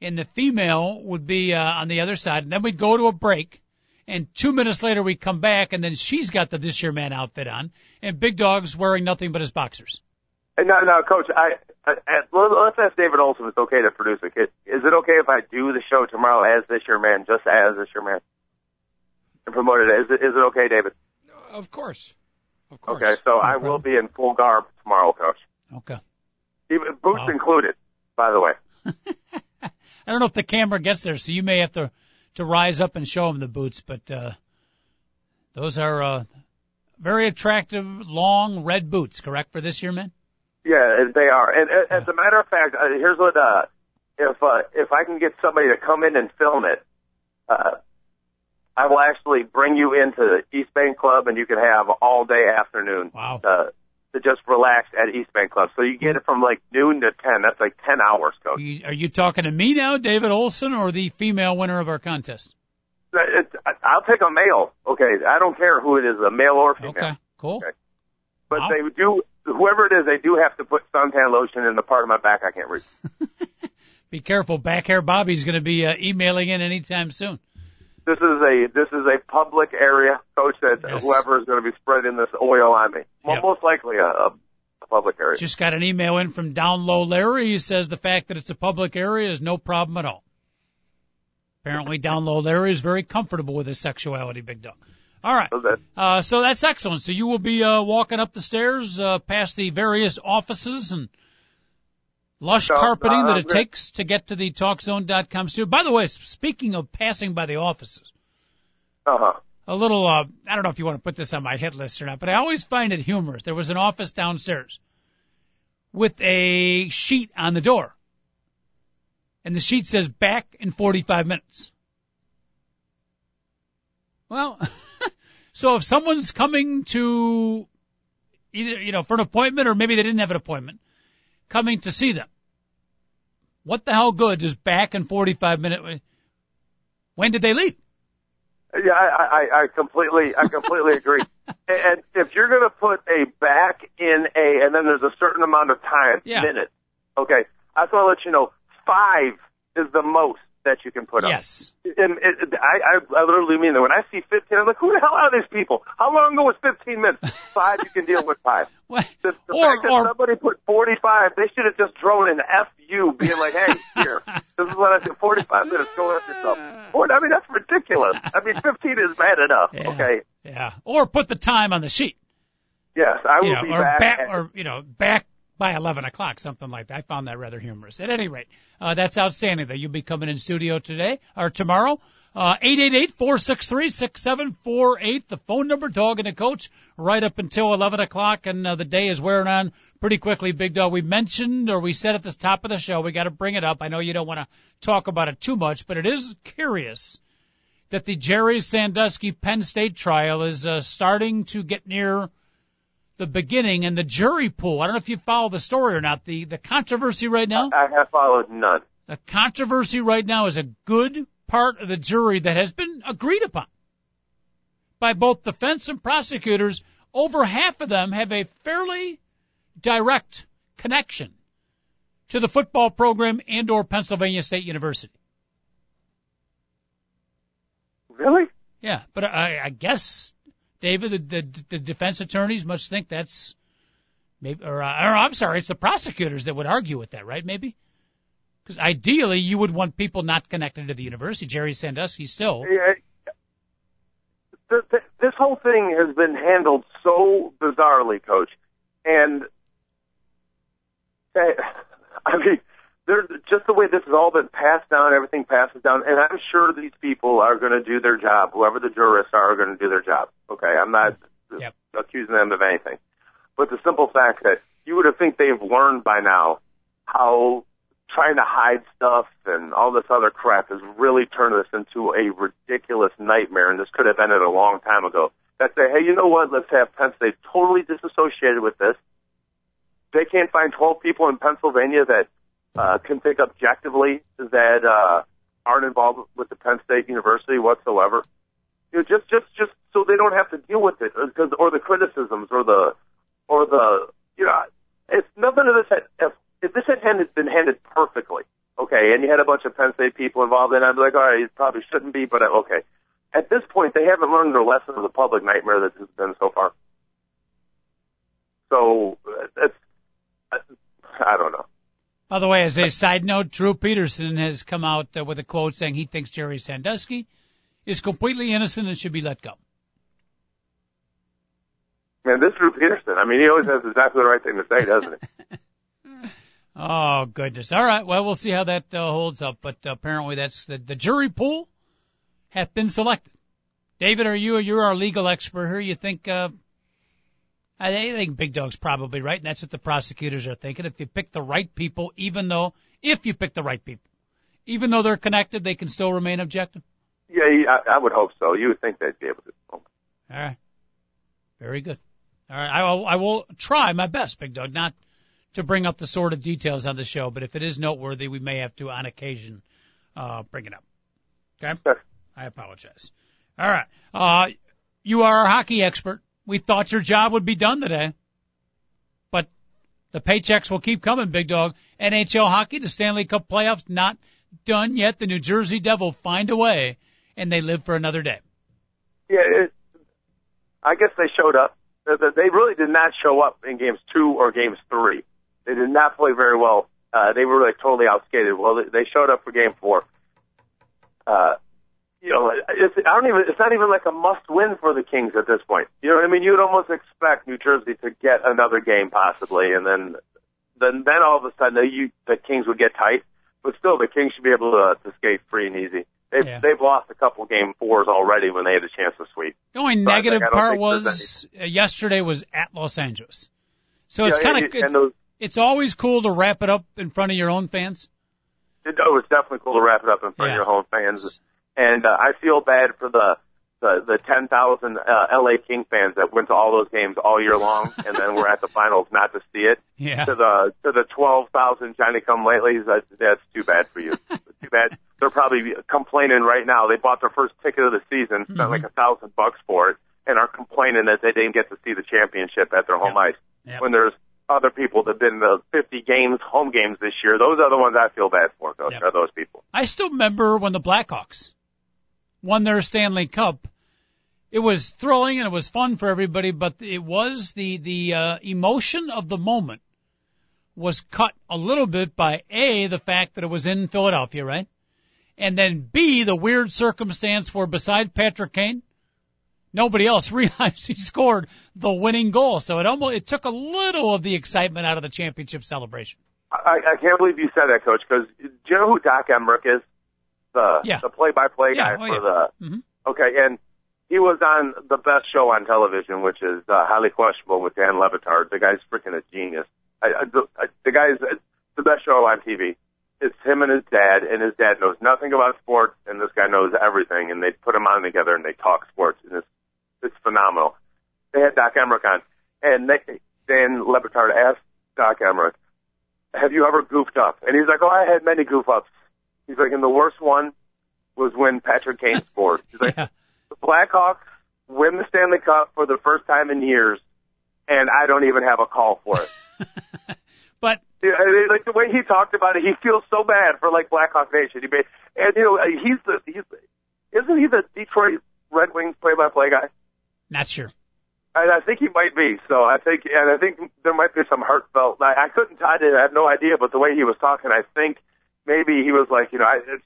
and the female would be uh, on the other side. And then we'd go to a break, and two minutes later we come back, and then she's got the this year man outfit on, and Big Dog's wearing nothing but his boxers. No, no, Coach. I, I, let's ask David Olson if it's okay to produce it. Is it okay if I do the show tomorrow as this year man, just as this year man, and promote it? Is it, is it okay, David? Of course. Of course. Okay, so no I will be in full garb tomorrow, Coach. Okay. Even boots wow. included, by the way. I don't know if the camera gets there, so you may have to to rise up and show him the boots, but uh those are uh very attractive long red boots, correct for this year, man? Yeah, they are. And as a matter of fact, uh, here's what uh, if uh, if I can get somebody to come in and film it, uh, I will actually bring you into the East Bank Club, and you can have all day afternoon. Wow. Uh, to just relax at East Bank Club. So you get it from like noon to ten. That's like ten hours, coach. Are you, are you talking to me now, David Olson, or the female winner of our contest? It, I'll take a male. Okay, I don't care who it is, a male or female. Okay, cool. Okay. But Wow. they do, whoever it is, they do have to put suntan lotion in the part of my back I can't reach. Be careful, back hair Bobby's going to be uh, emailing in anytime soon. This is a this is a public area, coach. That Yes. whoever is going to be spreading this oil on me, well, Yep. most likely a, a, public area. Just got an email in from Down Low Larry. He says the fact that it's a public area is no problem at all. Apparently, Down Low Larry is very comfortable with his sexuality, Big Dog. All right. So Uh, so that's excellent. So you will be uh, walking up the stairs uh, past the various offices and lush No, carpeting no, that it gonna- takes to get to the TalkZone.com studio. By the way, speaking of passing by the offices, uh huh. a little, uh, I don't know if you want to put this on my hit list or not, but I always find it humorous. There was an office downstairs with a sheet on the door. And the sheet says back in 45 minutes. Well, so if someone's coming to either, you know, for an appointment or maybe they didn't have an appointment, coming to see them, what the hell good is back in 45 minutes? When did they leave? Yeah, I, I, I completely, I completely agree. And if you're going to put a back in a, and then there's a certain amount of time, Yeah. minutes. Okay, I just want to let you know, five is the most that you can put up. Yes. And it, I, I, I literally mean that. When I see 15, I'm like, who the hell are these people? How long ago was 15 minutes? Five, you can deal with five. The, the or, fact that or, somebody put 45, they should have just thrown an FU, being like, hey, here, this is what I said, 45 minutes, go after yourself. Boy, I mean, that's ridiculous. I mean, 15 is bad enough, Yeah. okay? yeah, or put the time on the sheet. Yes, I will you know, be or back. back, at- or you know, back by eleven o'clock, something like that. I found that rather humorous. At any rate, uh, that's outstanding. That you'll be coming in studio today or tomorrow. Uh, eight eight eight four six three six seven four eight. The phone number, dog and the coach, right up until eleven o'clock, and uh, the day is wearing on pretty quickly. Big dog, we mentioned or we said at the top of the show, we got to bring it up. I know you don't want to talk about it too much, but it is curious that the Jerry Sandusky Penn State trial is uh, starting to get near the beginning and the jury pool. I don't know if you follow the story or not. The the controversy right now, I have followed none. the controversy right now is a good part of the jury that has been agreed upon by both defense and prosecutors. Over half of them have a fairly direct connection to the football program and or Pennsylvania State University. Really? Yeah, but I, I guess David, the, the, the defense attorneys must think that's maybe, or, uh, or I'm sorry, it's the prosecutors that would argue with that, right? Maybe because ideally you would want people not connected to the university. Jerry Sandusky still. Yeah. Th- th- This whole thing has been handled so bizarrely, Coach, and uh, I mean, there's just the way this has all been passed down. Everything passes down, and I'm sure these people are going to do their job. Whoever the jurists are, are going to do their job. Okay, I'm not Yep. accusing them of anything, but the simple fact that you would have think they've learned by now how trying to hide stuff and all this other crap has really turned this into a ridiculous nightmare, and this could have ended a long time ago. That say, hey, you know what? Let's have Penn State totally disassociated with this. They can't find 12 people in Pennsylvania that uh, can think objectively that uh, aren't involved with the Penn State University whatsoever. You know, just just just so they don't have to deal with it, because or the criticisms or the or the you know, if none of this had if, if this had handed, been handed perfectly, okay, and you had a bunch of Penn State people involved, then I'd be like, all right, it probably shouldn't be, but uh, okay. At this point, they haven't learned their lesson of the public nightmare that has been so far. So uh, it's uh, I don't know. By the way, as a side note, Drew Peterson has come out uh, with a quote saying he thinks Jerry Sandusky is completely innocent and should be let go. Man, this Drew Peterson, I mean, he always has exactly the right thing to say, doesn't he? Oh goodness! All right, well we'll see how that uh, holds up, but apparently that's the, the jury pool hath been selected. David, are you you're our legal expert here? You think uh, I think Big Dog's probably right, and that's what the prosecutors are thinking. If you pick the right people, even though, if you pick the right people, even though they're connected, they can still remain objective? Yeah, I, I would hope so. You would think they'd be able to. All right. Very good. All right. I will, I will try my best, Big Dog, not to bring up the sort of details on the show, but if it is noteworthy, we may have to, on occasion, uh, bring it up. Okay? Sure. I apologize. All right. Uh, you are a hockey expert. We thought your job would be done today. But the paychecks will keep coming, big dog. NHL hockey, the Stanley Cup playoffs, not done yet. The New Jersey Devil find a way, and they live for another day. Yeah, it, I guess they showed up. They really did not show up in games two or games three. They did not play very well. Uh, they were like totally outskated. Well, they showed up for game four. Uh, you know, it's, I don't even, it's not even like a must win for the Kings at this point. You know what I mean? You'd almost expect New Jersey to get another game possibly, and then, then, then all of a sudden the, you, the Kings would get tight, but still the Kings should be able to, to skate free and easy. They've, yeah. they've lost a couple game fours already when they had a chance to sweep. The only so negative part was yesterday was at Los Angeles. So it's yeah, kind of, it's, it's always cool to wrap it up in front of your own fans. It, oh, it's definitely cool to wrap it up in front yeah. of your home fans and uh, I feel bad for the the, the 10,000 uh, LA King fans that went to all those games all year long, and then were at the finals not to see it. Yeah. To the to the 12,000 Johnny Come Latelys, that, that's too bad for you. too bad. They're probably complaining right now. They bought their first ticket of the season, spent mm-hmm. like a thousand bucks for it, and are complaining that they didn't get to see the championship at their home yep. ice. Yep. When there's other people that have been the 50 games, home games this year, those are the ones I feel bad for. Those yep. are those people. I still remember when the Blackhawks won their Stanley Cup. It was thrilling and it was fun for everybody, but it was the the uh, emotion of the moment was cut a little bit by a the fact that it was in Philadelphia, right? And then B the weird circumstance where beside Patrick Kane, nobody else realized he scored the winning goal. So it almost it took a little of the excitement out of the championship celebration. I, I can't believe you said that, Coach. Because do you know who Doc Emrick is? The yeah. the play by play guy oh, for the mm-hmm. okay, and he was on the best show on television, which is uh, highly questionable with Dan Le Batard. The guy's freaking a genius. I, I, the, I, the guy's the best show on TV. It's him and his dad, and his dad knows nothing about sports, and this guy knows everything. And they put them on together, and they talk sports, and it's it's phenomenal. They had Doc Emrick on, and they, Dan Le Batard asked Doc Emrick, "Have you ever goofed up?" And he's like, "Oh, I had many goof ups." He's like, and the worst one was when Patrick Kane scored. He's like, yeah. the Blackhawks win the Stanley Cup for the first time in years, and I don't even have a call for it. but yeah, like the way he talked about it, he feels so bad for like Blackhawk Nation. He made, and you know he's the he's isn't he the Detroit Red Wings play-by-play guy? Not sure. I, I think he might be. So I think, and I think there might be some heartfelt. I, I couldn't. I did. I have no idea, but the way he was talking, I think maybe he was like, you know, I, it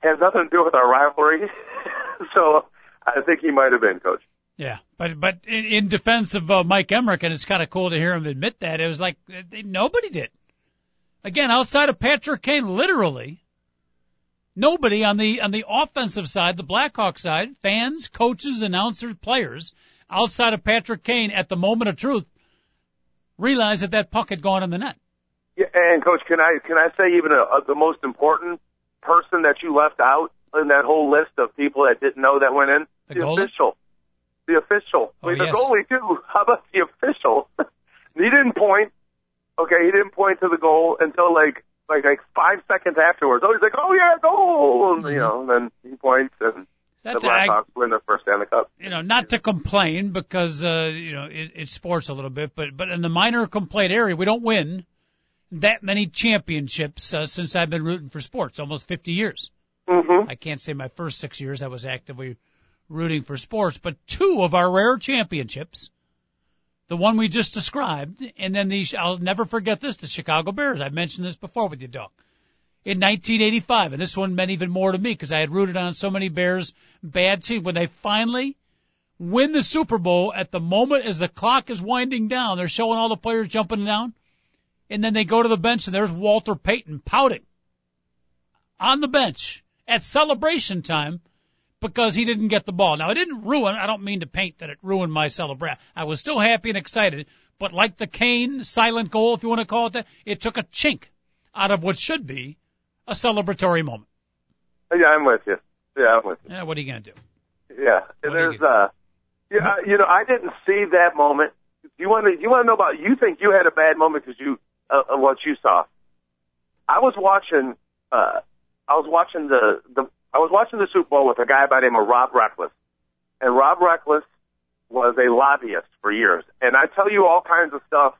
has nothing to do with our rivalry. so I think he might have been coach. Yeah, but but in, in defense of uh, Mike Emrick, and it's kind of cool to hear him admit that it was like they, nobody did. Again, outside of Patrick Kane, literally nobody on the on the offensive side, the Blackhawks side, fans, coaches, announcers, players, outside of Patrick Kane, at the moment of truth, realized that that puck had gone in the net. Yeah, and coach, can I can I say even a, a, the most important person that you left out in that whole list of people that didn't know that went in? The, the official. The official. Oh, mean, yes. the goalie too. How about the official? he didn't point. Okay, he didn't point to the goal until like like like five seconds afterwards. Oh, he's like, oh yeah, goal. And, mm-hmm. You know, and then he points and. That's the Blackhawks win their first Stanley Cup. You know, not to complain because uh, you know it, it's sports a little bit, but but in the minor complaint area, we don't win that many championships uh, since I've been rooting for sports, almost 50 years. Mm-hmm. I can't say my first six years I was actively rooting for sports, but two of our rare championships, the one we just described, and then the, I'll never forget this, the Chicago Bears. I've mentioned this before with you, Doc. In 1985, and this one meant even more to me because I had rooted on so many Bears bad teams. When they finally win the Super Bowl at the moment as the clock is winding down, they're showing all the players jumping down and then they go to the bench and there's Walter Payton pouting on the bench at celebration time because he didn't get the ball. Now it didn't ruin, I don't mean to paint that it ruined my celebration. I was still happy and excited, but like the Kane silent goal, if you want to call it that, it took a chink out of what should be a celebratory moment. Yeah, I'm with you. Yeah, I'm with you. Yeah, what are you going to do? Yeah, and there's, uh, yeah, you know, I didn't see that moment. You want to, you want to know about, you think you had a bad moment because you, uh, what you saw. I was watching, uh, I was watching the, the, I was watching the Super Bowl with a guy by the name of Rob Reckless. And Rob Reckless was a lobbyist for years. And I tell you all kinds of stuff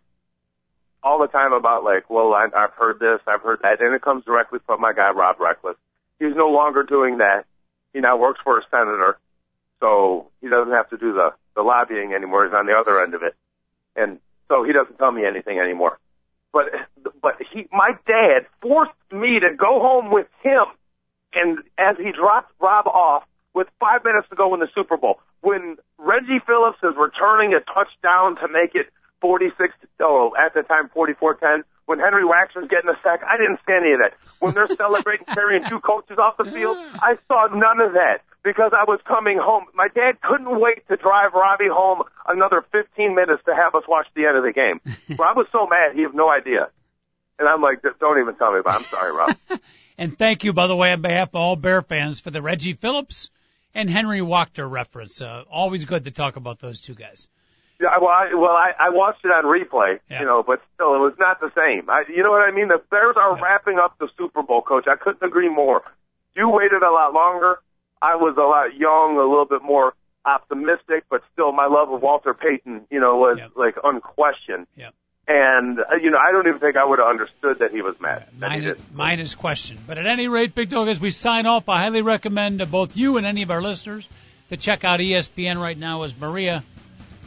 all the time about like, well, I, I've heard this, I've heard that, and it comes directly from my guy Rob Reckless. He's no longer doing that. He now works for a senator, so he doesn't have to do the the lobbying anymore. He's on the other end of it, and so he doesn't tell me anything anymore. But but he, my dad forced me to go home with him, and as he dropped Rob off with five minutes to go in the Super Bowl, when Reggie Phillips is returning a touchdown to make it 46, oh, at the time 44-10, when Henry Waxman's getting a sack, I didn't see any of that. When they're celebrating carrying two coaches off the field, I saw none of that because I was coming home. My dad couldn't wait to drive Robbie home another 15 minutes to have us watch the end of the game. Rob was so mad, he had no idea. And I'm like, don't even tell me about it. I'm sorry, Rob. and thank you, by the way, on behalf of all Bear fans for the Reggie Phillips and Henry Waechter reference. Uh, always good to talk about those two guys. Yeah, well, I, well, I, I watched it on replay, yeah. you know, but still, it was not the same. I, you know what I mean? The Bears are yeah. wrapping up the Super Bowl, Coach. I couldn't agree more. You waited a lot longer. I was a lot young, a little bit more optimistic, but still, my love of Walter Payton, you know, was yep. like unquestioned. Yeah. And uh, you know, I don't even think I would have understood that he was mad. Yeah, mine, is, mine is question. But at any rate, Big Dog, as we sign off, I highly recommend to both you and any of our listeners to check out ESPN right now as Maria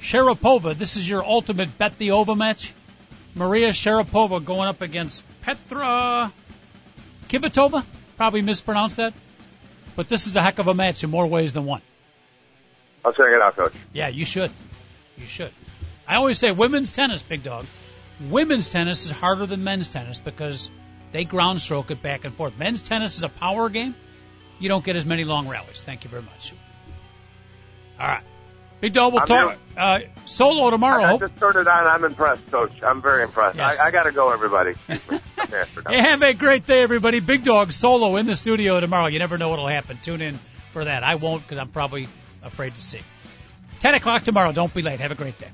Sharapova, this is your ultimate bet the over match. Maria Sharapova going up against Petra Kvitova. Probably mispronounced that. But this is a heck of a match in more ways than one. I'll check it out, Coach. Yeah, you should. You should. I always say women's tennis, big dog. Women's tennis is harder than men's tennis because they ground stroke it back and forth. Men's tennis is a power game. You don't get as many long rallies. Thank you very much. All right. Big dog, we'll I'm talk uh, solo tomorrow. I, I just turned it on. I'm impressed, Coach. I'm very impressed. Yes. I, I got to go, everybody. hey, have a great day, everybody. Big dog solo in the studio tomorrow. You never know what'll happen. Tune in for that. I won't because I'm probably afraid to see. 10 o'clock tomorrow. Don't be late. Have a great day.